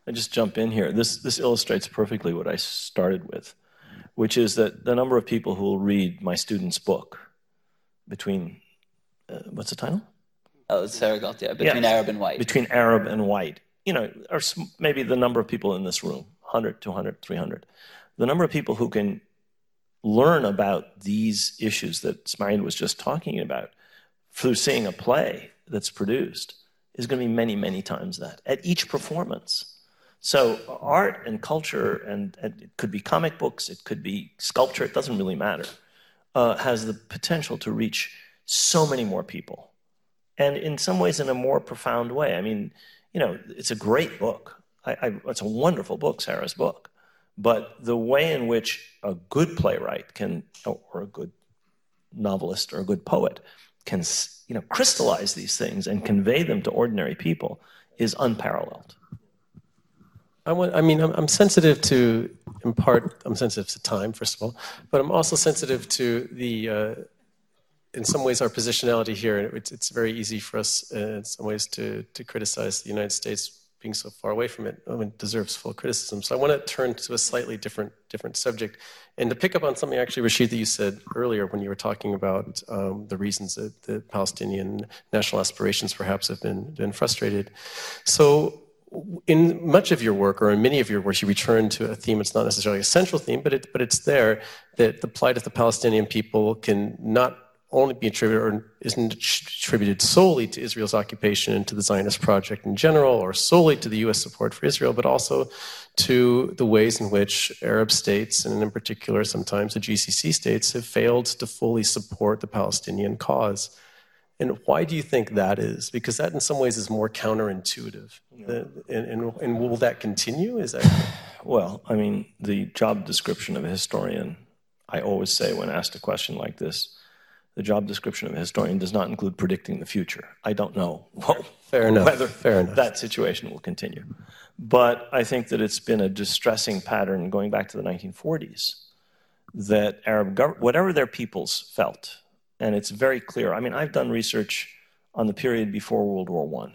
I just jump in here. This this illustrates perfectly what I started with, which is that the number of people who will read my student's book between uh, what's the title? Oh, Sarah Gualtieri, between Yeah. Arab and white. Between Arab and white. You know, or maybe the number of people in this room, 100, 200, 300. The number of people who can learn about these issues that Ismail was just talking about through seeing a play that's produced is going to be many, many times that at each performance. So art and culture, and, and it could be comic books, it could be sculpture, it doesn't really matter, uh, has the potential to reach so many more people. And in some ways, in a more profound way. I mean, you know, it's a great book. I, I, it's a wonderful book, Sarah's book. But the way in which a good playwright can, or a good novelist or a good poet can, you know, crystallize these things and convey them to ordinary people is unparalleled. I want. I mean, I'm, I'm sensitive to, in part, I'm sensitive to time, first of all, but I'm also sensitive to the, uh, in some ways, our positionality here. It's, it's very easy for us, uh, in some ways, to to criticize the United States being so far away from it. I mean, deserves full criticism. So I want to turn to a slightly different different subject, and to pick up on something actually, Rashid, that you said earlier when you were talking about um, the reasons that the Palestinian national aspirations perhaps have been been frustrated. So in much of your work, or in many of your work, you return to a theme. It's not necessarily a central theme, but it, but it's there that the plight of the Palestinian people can not only be attributed or isn't attributed solely to Israel's occupation and to the Zionist project in general, or solely to the U.S. support for Israel, but also to the ways in which Arab states, and in particular sometimes the GCC states, have failed to fully support the Palestinian cause. And why do you think that is? Because that, in some ways, is more counterintuitive. Uh, and, and, and, will that continue? Is that well? I mean, the job description of a historian. I always say when asked a question like this, the job description of a historian does not include predicting the future. I don't know Fair enough. whether Fair enough. that situation will continue. But I think that it's been a distressing pattern going back to the 1940s that Arab gov- whatever their peoples felt, and it's very clear. I mean, I've done research on the period before World War One.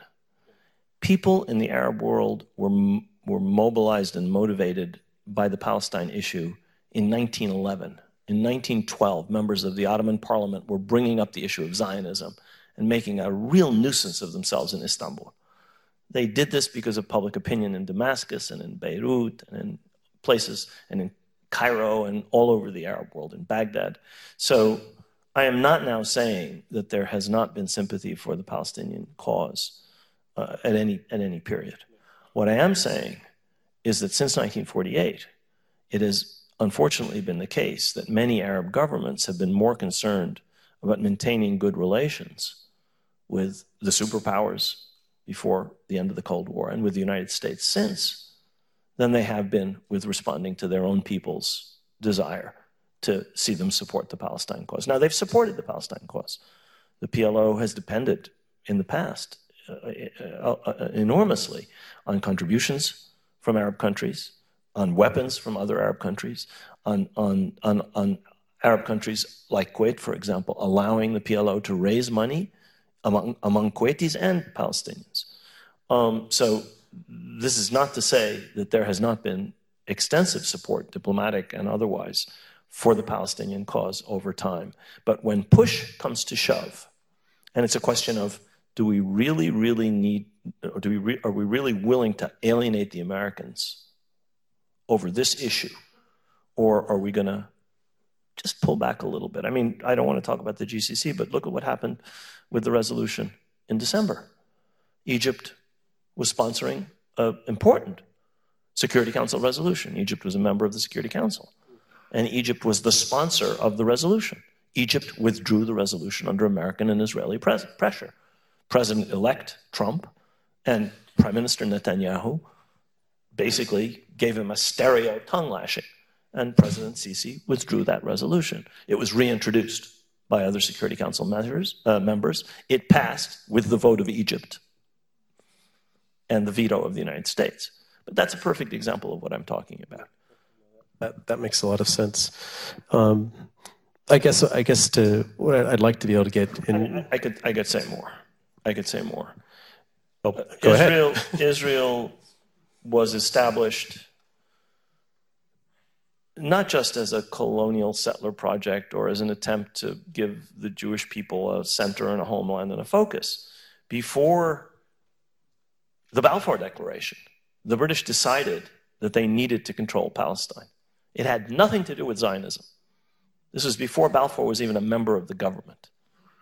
People in the Arab world were m- were mobilized and motivated by the Palestine issue in 1911. In 1912, members of the Ottoman Parliament were bringing up the issue of Zionism and making a real nuisance of themselves in Istanbul. They did this because of public opinion in Damascus and in Beirut and in places and in Cairo and all over the Arab world, in Baghdad. So I am not now saying that there has not been sympathy for the Palestinian cause uh, at, any, at any period. What I am saying is that since 1948, it has unfortunately been the case that many Arab governments have been more concerned about maintaining good relations with the superpowers before the end of the Cold War and with the United States since than they have been with responding to their own people's desire to see them support the Palestine cause. Now, they've supported the Palestine cause. The PLO has depended in the past uh, uh, uh, enormously on contributions from Arab countries, on weapons from other Arab countries, on, on, on, on Arab countries like Kuwait, for example, allowing the PLO to raise money among, among Kuwaitis and Palestinians. Um, so, this is not to say that there has not been extensive support, diplomatic and otherwise, for the Palestinian cause over time. But when push comes to shove, and it's a question of do we really, really need, or do we re, are we really willing to alienate the Americans over this issue? Or are we going to just pull back a little bit? I mean, I don't want to talk about the GCC, but look at what happened with the resolution in December. Egypt was sponsoring an important Security Council resolution. Egypt was a member of the Security Council. And Egypt was the sponsor of the resolution. Egypt withdrew the resolution under American and Israeli pres- pressure. President elect Trump and Prime Minister Netanyahu basically gave him a stereo tongue lashing. And President Sisi withdrew that resolution. It was reintroduced by other Security Council measures, uh, members. It passed with the vote of Egypt and the veto of the United States. But that's a perfect example of what I'm talking about. That, that makes a lot of sense. Um, I guess I guess to what I'd like to be able to get in. I could I could say more. I could say more. Oh, go Israel, ahead. Israel was established not just as a colonial settler project or as an attempt to give the Jewish people a center and a homeland and a focus. Before the Balfour Declaration, the British decided that they needed to control Palestine. It had nothing to do with Zionism. This was before Balfour was even a member of the government.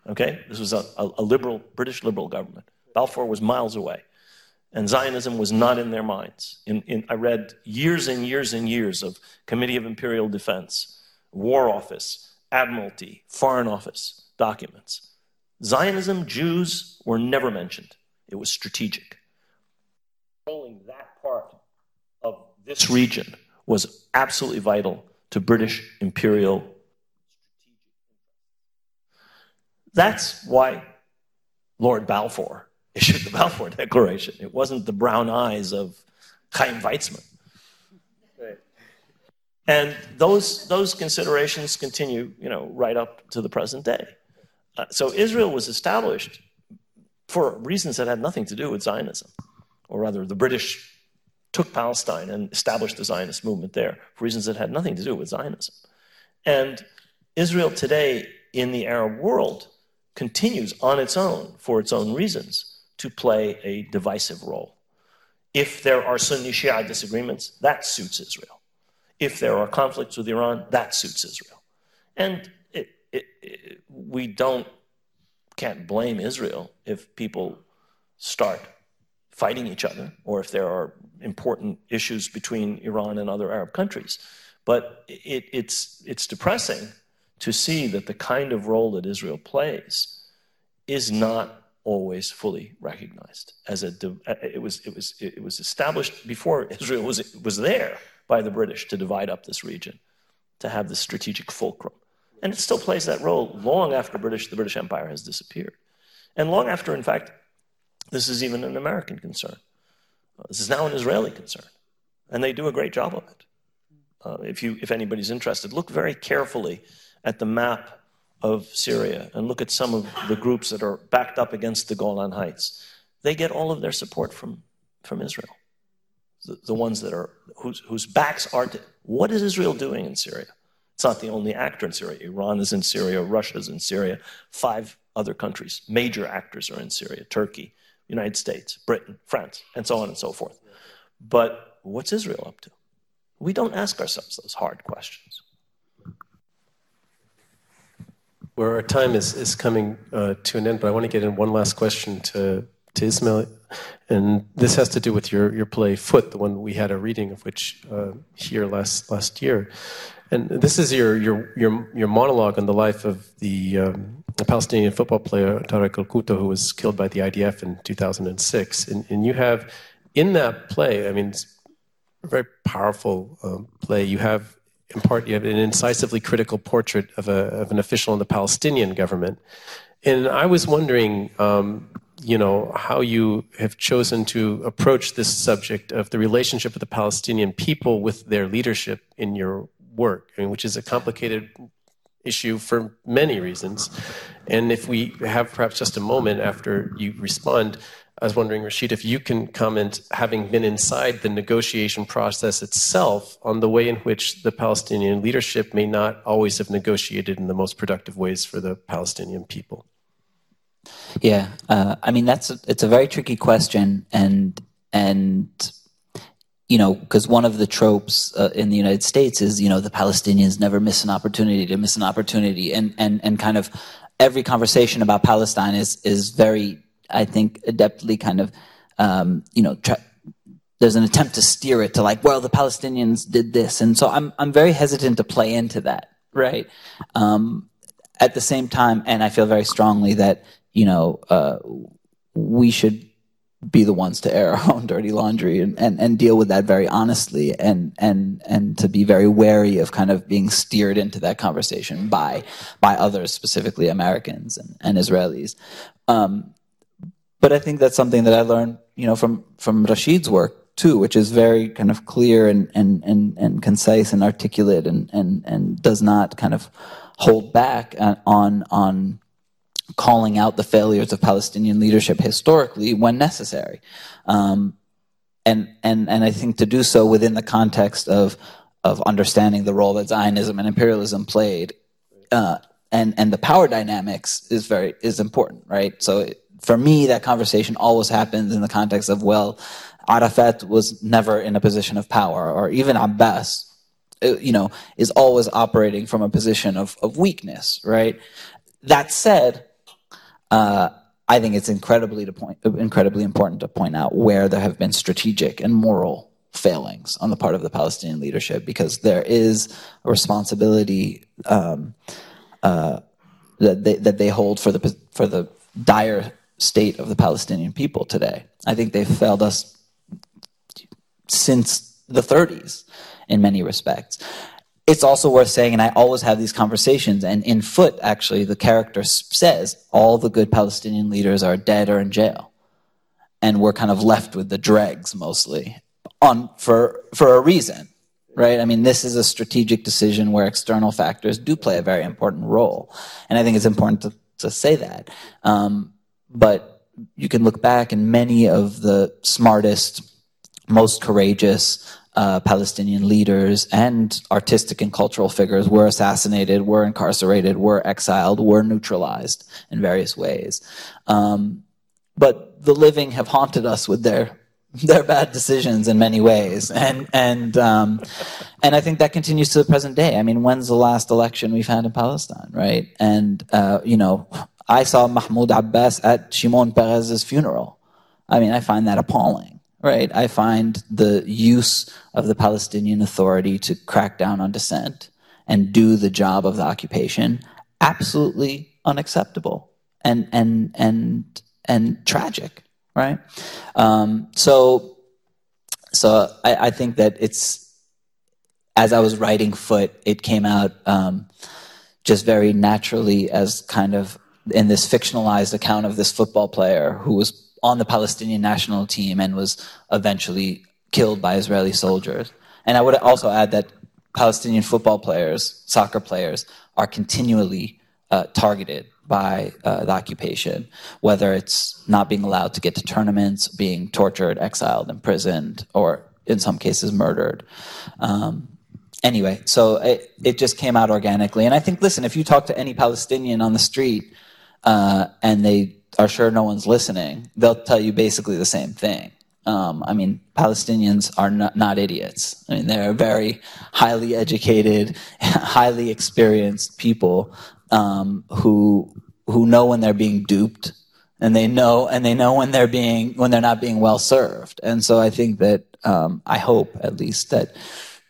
Okay? This was a, a, liberal, British liberal government. Balfour was miles away. And Zionism was not in their minds. In, in, I read years and years and years of Committee of Imperial Defense, War Office, Admiralty, Foreign Office documents. Zionism, Jews were never mentioned. It was strategic. Controlling that part of this region was absolutely vital to British imperial That's why Lord Balfour issued the Balfour Declaration. It wasn't the brown eyes of Chaim Weizmann. Right. And those, those considerations continue, you know, right up to the present day. Uh, so Israel was established for reasons that had nothing to do with Zionism, or rather, the British took Palestine and established the Zionist movement there for reasons that had nothing to do with Zionism. And Israel today in the Arab world continues on its own for its own reasons to play a divisive role. If there are Sunni Shia disagreements, that suits Israel. If there are conflicts with Iran, that suits Israel. And it, it, it, we don't, can't blame Israel if people start fighting each other or if there are important issues between Iran and other Arab countries. But it's, it's depressing to see that the kind of role that Israel plays is not always fully recognized as a it was it was it was established before Israel was was there by the British to divide up this region to have the strategic fulcrum. And it still plays that role long after British the British Empire has disappeared. And long after in fact this is even an American concern. This is now an Israeli concern. And they do a great job of it. Uh, if you if anybody's interested look very carefully at the map of Syria and look at some of the groups that are backed up against the Golan Heights, they get all of their support from, from Israel. The, the ones that are, whose, whose backs are to, what is Israel doing in Syria? It's not the only actor in Syria. Iran is in Syria, Russia is in Syria, five other countries, major actors are in Syria Turkey, United States, Britain, France, and so on and so forth. But what's Israel up to? We don't ask ourselves those hard questions where our time is, is coming uh, to an end, but I want to get in one last question to, to Ismail. And this has to do with your, your play Foot, the one we had a reading of which uh, here last, last year. And this is your, your, your, your monologue on the life of the, um, the Palestinian football player Tarek Al Qutta, who was killed by the IDF in 2006. And, and you have in that play, I mean, it's a very powerful um, play. You have in part, you have an incisively critical portrait of, a, of an official in the Palestinian government. And I was wondering, um, you know, how you have chosen to approach this subject of the relationship of the Palestinian people with their leadership in your work, I mean, which is a complicated issue for many reasons. And if we have perhaps just a moment after you respond, I was wondering, Rashid, if you can comment, having been inside the negotiation process itself, on the way in which the Palestinian leadership may not always have negotiated in the most productive ways for the Palestinian people. Yeah, uh, I mean that's a, it's a very tricky question, and and you know because one of the tropes uh, in the United States is you know the Palestinians never miss an opportunity to miss an opportunity, and and and kind of every conversation about Palestine is is very I think, adeptly kind of, um, you know, there's an attempt to steer it to like, well, the Palestinians did this, and so I'm I'm very hesitant to play into that, right? Um, at the same time, and I feel very strongly that you know uh, we should be the ones to air our own dirty laundry and, and, and deal with that very honestly and and and to be very wary of kind of being steered into that conversation by by others, specifically Americans and, and Israelis. Um, but I think that's something that I learned, you know, from from Rashid's work too, which is very kind of clear and and and, and concise and articulate and and and does not kind of hold back on on calling out the failures of Palestinian leadership historically when necessary. Um, and, and, and I think to do so within the context of, of understanding the role that Zionism and imperialism played, uh, and, and the power dynamics is very, is important, right? So it, for me, that conversation always happens in the context of, well, Arafat was never in a position of power, or even Abbas, uh, you know, is always operating from a position of, of weakness, right? That said, uh, I think it's incredibly, to point, incredibly important to point out where there have been strategic and moral failings on the part of the Palestinian leadership, because there is a responsibility um, uh, that, they, that they hold for the, for the dire state of the Palestinian people today. I think they've failed us since the 30s in many respects. It's also worth saying, and I always have these conversations, and in Foot, actually, the character says all the good Palestinian leaders are dead or in jail. And we're kind of left with the dregs mostly on for for a reason. Right? I mean, this is a strategic decision where external factors do play a very important role. And I think it's important to, to say that. Um, but you can look back and many of the smartest, most courageous uh, Palestinian leaders and artistic and cultural figures were assassinated, were incarcerated, were exiled, were neutralized in various ways. Um, but the living have haunted us with their their bad decisions in many ways, and and um, and I think that continues to the present day. I mean, when's the last election we've had in Palestine, right? And uh, you know, I saw Mahmoud Abbas at Shimon Peres's funeral. I mean, I find that appalling, right? I find the use of the Palestinian Authority to crack down on dissent and do the job of the occupation absolutely unacceptable and and and and tragic, right? Um, so, so I, I, think that it's as I was writing Foot, it came out um, just very naturally as kind of in this fictionalized account of this football player who was on the Palestinian national team and was eventually killed by Israeli soldiers. And I would also add that Palestinian football players, soccer players, are continually uh, targeted by uh, the occupation, whether it's not being allowed to get to tournaments, being tortured, exiled, imprisoned, or in some cases murdered. Um, anyway, so it, it just came out organically. And I think, listen, if you talk to any Palestinian on the street, uh, and they are sure no one's listening, they'll tell you basically the same thing. Um, I mean, Palestinians are not, not, idiots. I mean, they're very highly educated, highly experienced people um, who who know when they're being duped, and they know and they know when they're being when they're not being well served. And so, I think that um, I hope at least that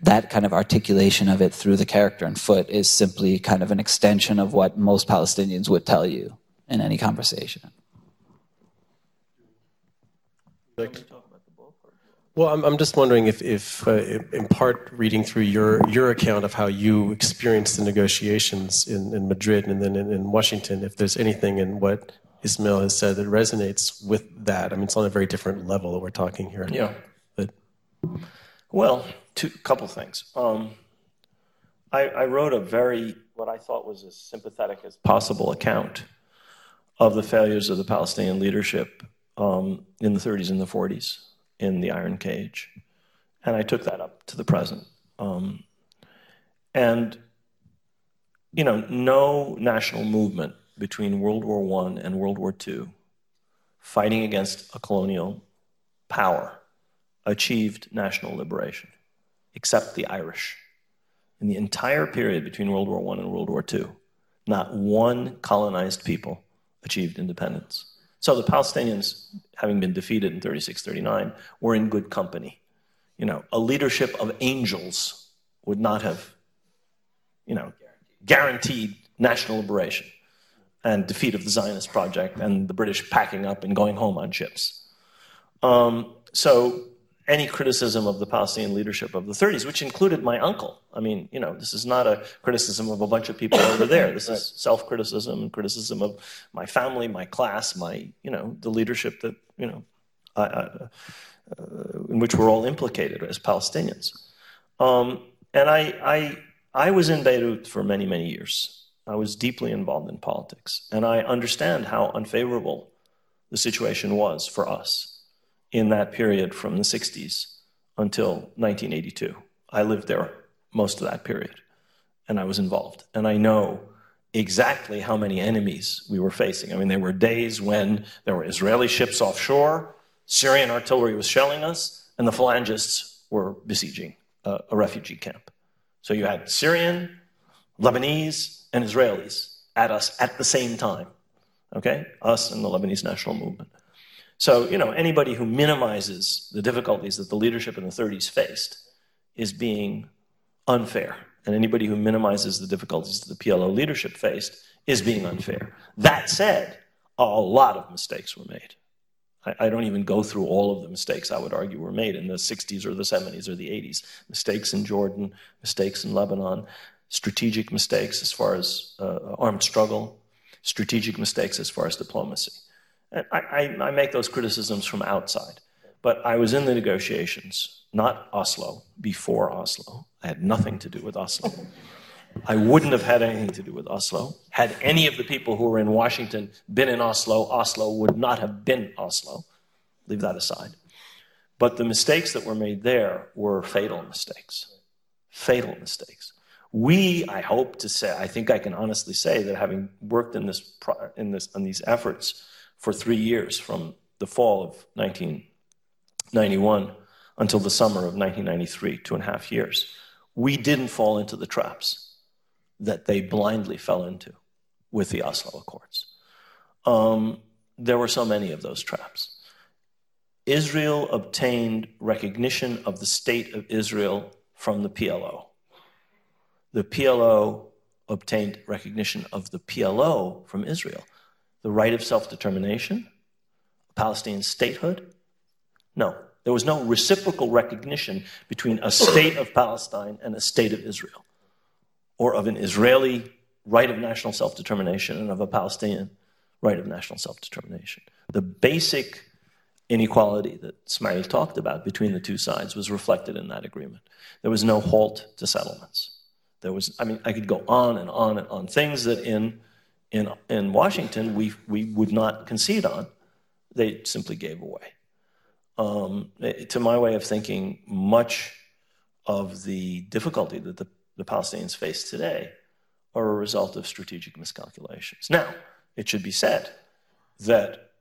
that kind of articulation of it through the character and foot is simply kind of an extension of what most Palestinians would tell you in any conversation. Well, I'm, I'm just wondering if, if uh, in part, reading through your, your account of how you experienced the negotiations in, in Madrid and then in, in Washington, if there's anything in what Ismail has said that resonates with that. I mean, it's on a very different level that we're talking here. Yeah. But, well, two couple things. Um, I, I wrote a very, what I thought was as sympathetic as possible account of the failures of the Palestinian leadership um, in the 30s and the 40s in the Iron Cage. And I took that up to the present. Um, and, you know, no national movement between World War I and World War II fighting against a colonial power achieved national liberation, except the Irish. In the entire period between World War I and World War II, not one colonized people achieved independence. So the Palestinians, having been defeated in 36 39, were in good company. You know, a leadership of angels would not have, you know, guaranteed national liberation and defeat of the Zionist project and the British packing up and going home on ships. Um, so any criticism of the Palestinian leadership of the 30s, which included my uncle. I mean, you know, this is not a criticism of a bunch of people over there. This is self criticism and criticism of my family, my class, my, you know, the leadership that, you know, I, I, uh, in which we're all implicated as Palestinians. Um, and I, I, I was in Beirut for many, many years. I was deeply involved in politics. And I understand how unfavorable the situation was for us in that period from the 60s until 1982. I lived there most of that period, and I was involved. And I know exactly how many enemies we were facing. I mean, there were days when there were Israeli ships offshore, Syrian artillery was shelling us, and the phalangists were besieging a, a refugee camp. So you had Syrian, Lebanese, and Israelis at us at the same time. Okay? Us and the Lebanese National Movement. So, you know, anybody who minimizes the difficulties that the leadership in the 30s faced is being unfair. And anybody who minimizes the difficulties that the PLO leadership faced is being unfair. That said, a lot of mistakes were made. I, I, don't even go through all of the mistakes I would argue were made in the 60s or the 70s or the 80s. Mistakes in Jordan, mistakes in Lebanon, strategic mistakes as far as uh, armed struggle, strategic mistakes as far as diplomacy. I, I, make those criticisms from outside. But I was in the negotiations, not Oslo, before Oslo. I had nothing to do with Oslo. I wouldn't have had anything to do with Oslo. Had any of the people who were in Washington been in Oslo, Oslo would not have been Oslo. Leave that aside. But the mistakes that were made there were fatal mistakes. Fatal mistakes. We, I hope to say, I think I can honestly say that having worked in this, in this, in these efforts for three years, from the fall of 1991 until the summer of 1993, two and a half years, we didn't fall into the traps that they blindly fell into with the Oslo Accords. Um, there were so many of those traps. Israel obtained recognition of the state of Israel from the PLO. The PLO obtained recognition of the PLO from Israel. The right of self determination, Palestinian statehood? No. There was no reciprocal recognition between a state of Palestine and a state of Israel or of an Israeli right of national self determination and of a Palestinian right of national self determination. The basic inequality that Ismail talked about between the two sides was reflected in that agreement. There was no halt to settlements. There was, I mean, I could go on and on and on. Things that in, in, in Washington we, we would not concede on, they simply gave away. Um, to my way of thinking, much of the difficulty that the the Palestinians face today are a result of strategic miscalculations. Now, it should be said that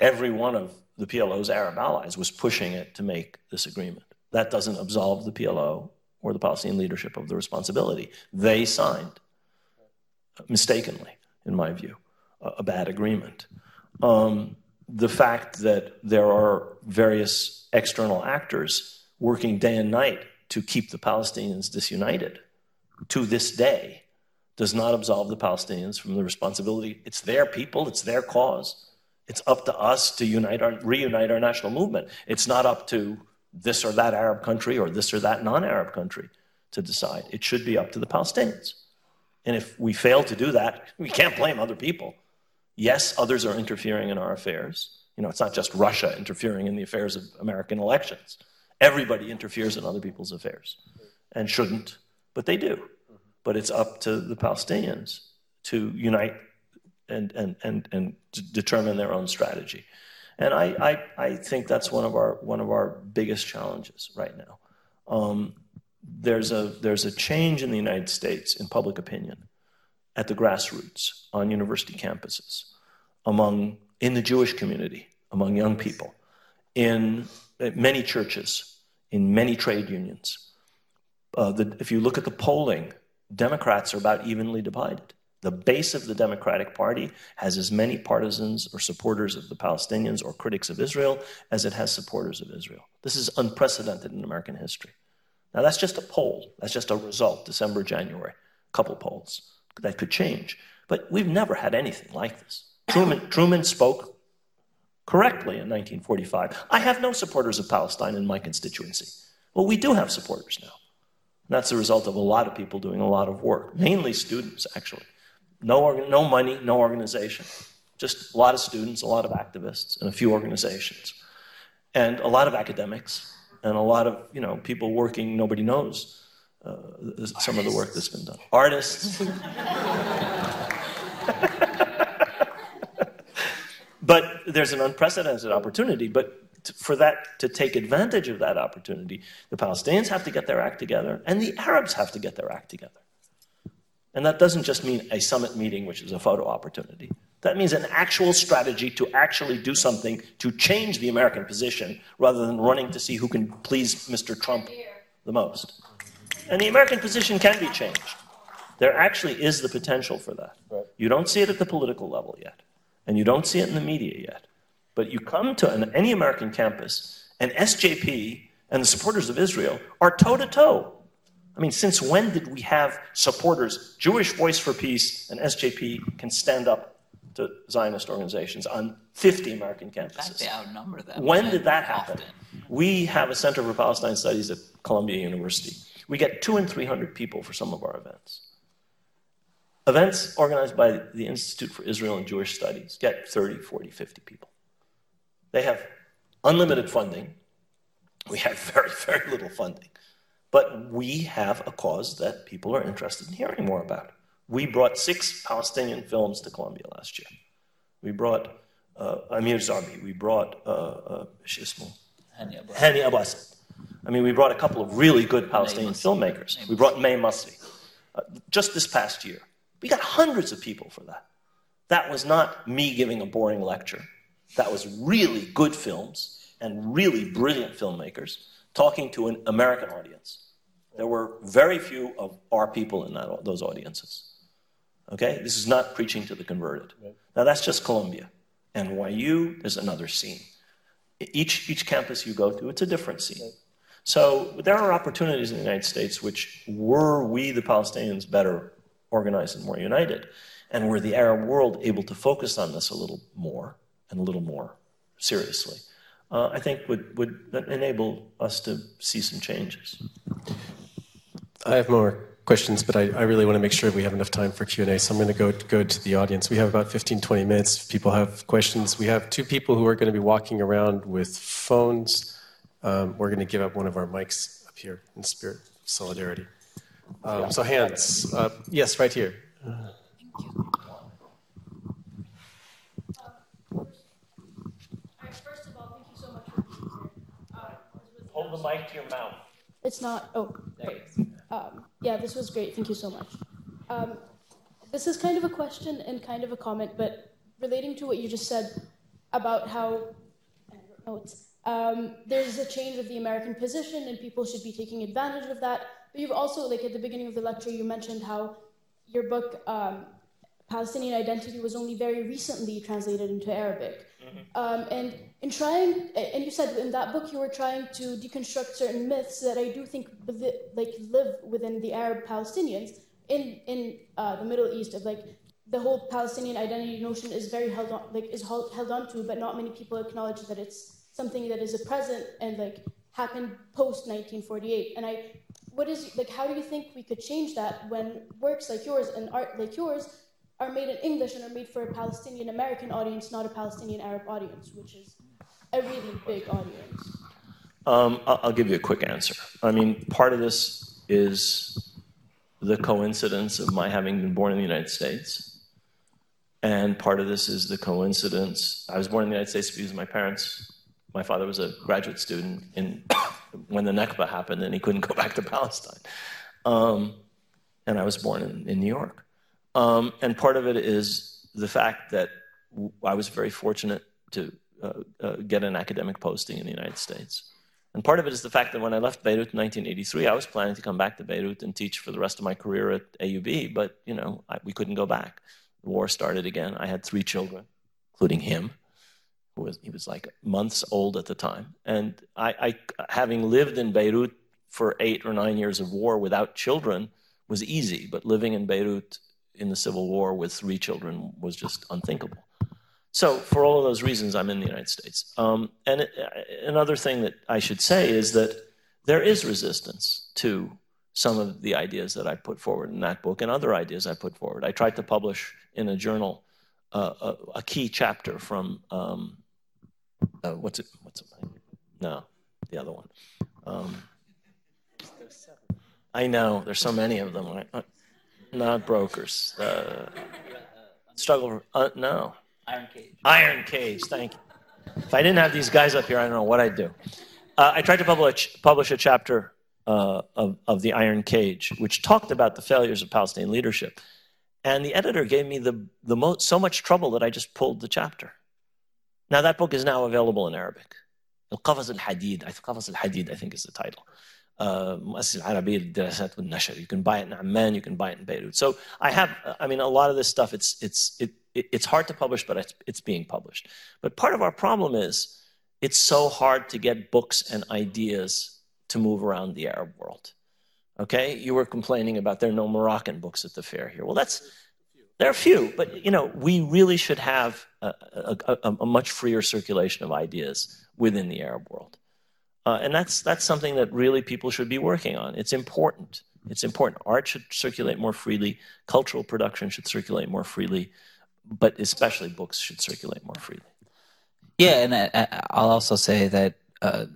every one of the PLO's Arab allies was pushing it to make this agreement. That doesn't absolve the PLO or the Palestinian leadership of the responsibility. They signed, mistakenly, in my view, a, bad agreement. Um, the fact that there are various external actors working day and night to keep the Palestinians disunited to this day does not absolve the Palestinians from the responsibility. It's their people, it's their cause. It's up to us to unite our, reunite our national movement. It's not up to this or that Arab country or this or that non Arab country to decide. It should be up to the Palestinians. And if we fail to do that, we can't blame other people. Yes, others are interfering in our affairs. You know, it's not just Russia interfering in the affairs of American elections. Everybody interferes in other people's affairs and shouldn't, but they do. But it's up to the Palestinians to unite and, and, and, and determine their own strategy. And I, I, I think that's one of our, one of our biggest challenges right now. Um, there's, a, there's a change in the United States in public opinion at the grassroots on university campuses, among, in the Jewish community, among young people, in many churches, in many trade unions. Uh, the, if you look at the polling, Democrats are about evenly divided. The base of the Democratic Party has as many partisans or supporters of the Palestinians or critics of Israel as it has supporters of Israel. This is unprecedented in American history. Now, that's just a poll, that's just a result, December, January, a couple polls. That could change. But we've never had anything like this. Truman, Truman spoke correctly in 1945. I have no supporters of Palestine in my constituency. Well, we do have supporters now. And that's the result of a lot of people doing a lot of work, mainly students, actually. No, no money, no organization. Just a lot of students, a lot of activists, and a few organizations. And a lot of academics, and a lot of you know, people working nobody knows uh, some of the work that's been done. Artists. but there's an unprecedented opportunity. But for that to take advantage of that opportunity, the Palestinians have to get their act together, and the Arabs have to get their act together. And that doesn't just mean a summit meeting, which is a photo opportunity. That means an actual strategy to actually do something to change the American position rather than running to see who can please Mr. Trump the most. And the American position can be changed. There actually is the potential for that. Right. You don't see it at the political level yet, and you don't see it in the media yet. But you come to an, any American campus, and SJP and the supporters of Israel are toe to toe. I mean, since when did we have supporters, Jewish Voice for Peace and SJP can stand up to Zionist organizations on 50 American campuses? they outnumber them. When did that happen? Often. We have a Center for Palestine Studies at Columbia University. We get two and 300 people for some of our events. Events organized by the Institute for Israel and Jewish Studies get 30, 40, 50 people. They have unlimited funding. We have very, very little funding. But we have a cause that people are interested in hearing more about. We brought six Palestinian films to Columbia last year. We brought uh, Amir Zarbi. We brought uh, uh, Hani Abbas. I mean, we brought a couple of really good Palestinian filmmakers. We brought May Masri. Uh, just this past year. We got hundreds of people for that. That was not me giving a boring lecture that was really good films and really brilliant filmmakers talking to an American audience. There were very few of our people in that, those audiences. Okay? This is not preaching to the converted. Now, that's just Columbia. NYU is another scene. Each, each campus you go to, it's a different scene. So there are opportunities in the United States which, were we, the Palestinians, better organized and more united, and were the Arab world able to focus on this a little more, and a little more seriously, uh, I think would, would enable us to see some changes. I have more questions, but I, I, really want to make sure we have enough time for Q&A, so I'm going to go, go to the audience. We have about 15, 20 minutes. If people have questions. We have two people who are going to be walking around with phones. Um, we're going to give up one of our mics up here in spirit of solidarity. Um, so hands. Uh, yes, right here. Hold the mic to your mouth. It's not. Oh, great. Um, yeah, this was great. Thank you so much. Um, this is kind of a question and kind of a comment, but relating to what you just said about how notes. Um, there's a change of the American position, and people should be taking advantage of that. But you've also, like at the beginning of the lecture, you mentioned how your book, um, Palestinian Identity, was only very recently translated into Arabic. Mm-hmm. Um, and in trying, and you said in that book you were trying to deconstruct certain myths that I do think like live within the Arab Palestinians in in uh, the Middle East of like the whole Palestinian identity notion is very held on, like is held, held on to, but not many people acknowledge that it's something that is a present and like happened post 1948. And I, what is like, how do you think we could change that when works like yours and art like yours are made in English and are made for a Palestinian American audience, not a Palestinian Arab audience, which is a really big audience? Um, I'll give you a quick answer. I mean, part of this is the coincidence of my having been born in the United States. And part of this is the coincidence. I was born in the United States because my parents, my father was a graduate student in, when the Nakba happened and he couldn't go back to Palestine. Um, and I was born in, in New York. Um, and part of it is the fact that I was very fortunate to uh, uh, get an academic posting in the United States. And part of it is the fact that when I left Beirut in 1983, I was planning to come back to Beirut and teach for the rest of my career at AUB, but you know I, we couldn't go back. The war started again. I had three children, including him, who was he was like months old at the time. And I, I having lived in Beirut for eight or nine years of war without children was easy, but living in Beirut in the Civil War with three children was just unthinkable. So, for all of those reasons, I'm in the United States. Um, and it, uh, another thing that I should say is that there is resistance to some of the ideas that I put forward in that book and other ideas I put forward. I tried to publish in a journal uh, a, a, key chapter from um, uh, what's it? What's it? No, the other one. Um, I know there's so many of them. Right? Not brokers. Uh, struggle. Uh, no. Iron Cage. Iron Cage. Thank you. If I didn't have these guys up here, I don't know what I'd do. Uh, I tried to publish publish a chapter uh, of of the Iron Cage, which talked about the failures of Palestinian leadership, and the editor gave me the the mo- so much trouble that I just pulled the chapter. Now that book is now available in Arabic. Al-Qafas al-Hadid, Al Qafas al-Hadid, I think is the title. Uh, you can buy it in Amman, you can buy it in Beirut. So I have, I mean, a lot of this stuff, it's, it's, it, it's hard to publish, but it's, it's being published. But part of our problem is it's so hard to get books and ideas to move around the Arab world. Okay? You were complaining about there are no Moroccan books at the fair here. Well, that's, there are few, but you know, we really should have a, a, a, a much freer circulation of ideas within the Arab world. Uh, and that's, that's something that really people should be working on. It's important. It's important. Art should circulate more freely, cultural production should circulate more freely, but especially books should circulate more freely. Yeah, and I, will also say that uh,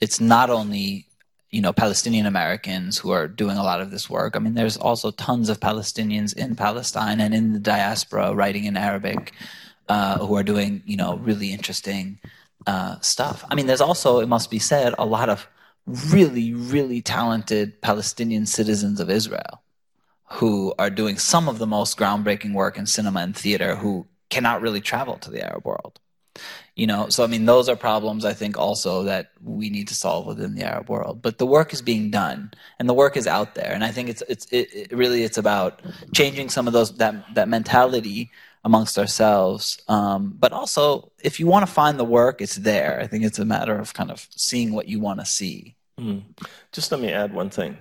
it's not only you know Palestinian Americans who are doing a lot of this work. I mean, there's also tons of Palestinians in Palestine and in the diaspora writing in Arabic uh, who are doing you know really interesting uh, stuff. I mean, there's also, it must be said, a lot of really, really talented Palestinian citizens of Israel who are doing some of the most groundbreaking work in cinema and theater who cannot really travel to the Arab world. You know, so I mean, those are problems I think also that we need to solve within the Arab world. But the work is being done, and the work is out there, and I think it's it's it, it really it's about changing some of those that that mentality amongst ourselves. Um, but also, if you want to find the work, it's there. I think it's a matter of kind of seeing what you want to see. Mm. Just let me add one thing.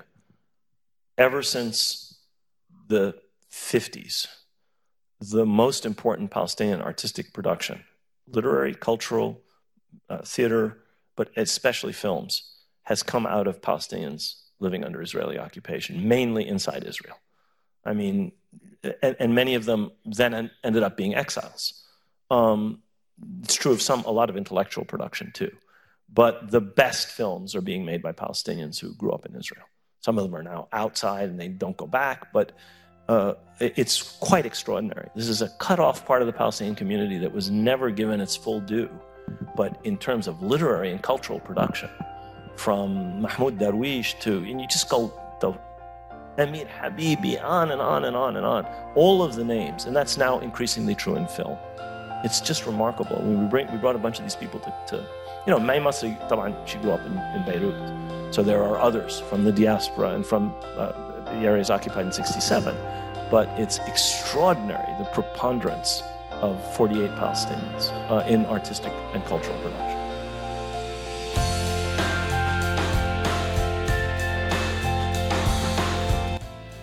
Ever since the 50s, the most important Palestinian artistic production, literary, cultural, uh, theater, but especially films, has come out of Palestinians living under Israeli occupation, mainly inside Israel. I mean, and, and many of them then en- ended up being exiles. Um, it's true of some, a lot of intellectual production too. But the best films are being made by Palestinians who grew up in Israel. Some of them are now outside and they don't go back, but uh, it's quite extraordinary. This is a cut off part of the Palestinian community that was never given its full due. But in terms of literary and cultural production, from Mahmoud Darwish to, and you just go the Emile Habibi, on and on and on and on. All of the names, and that's now increasingly true in film. It's just remarkable. We, bring, we brought a bunch of these people to, to you know, May Masri, she grew up in, in Beirut. So there are others from the diaspora and from uh, the areas occupied in 67. But it's extraordinary, the preponderance of 48 Palestinians uh, in artistic and cultural production.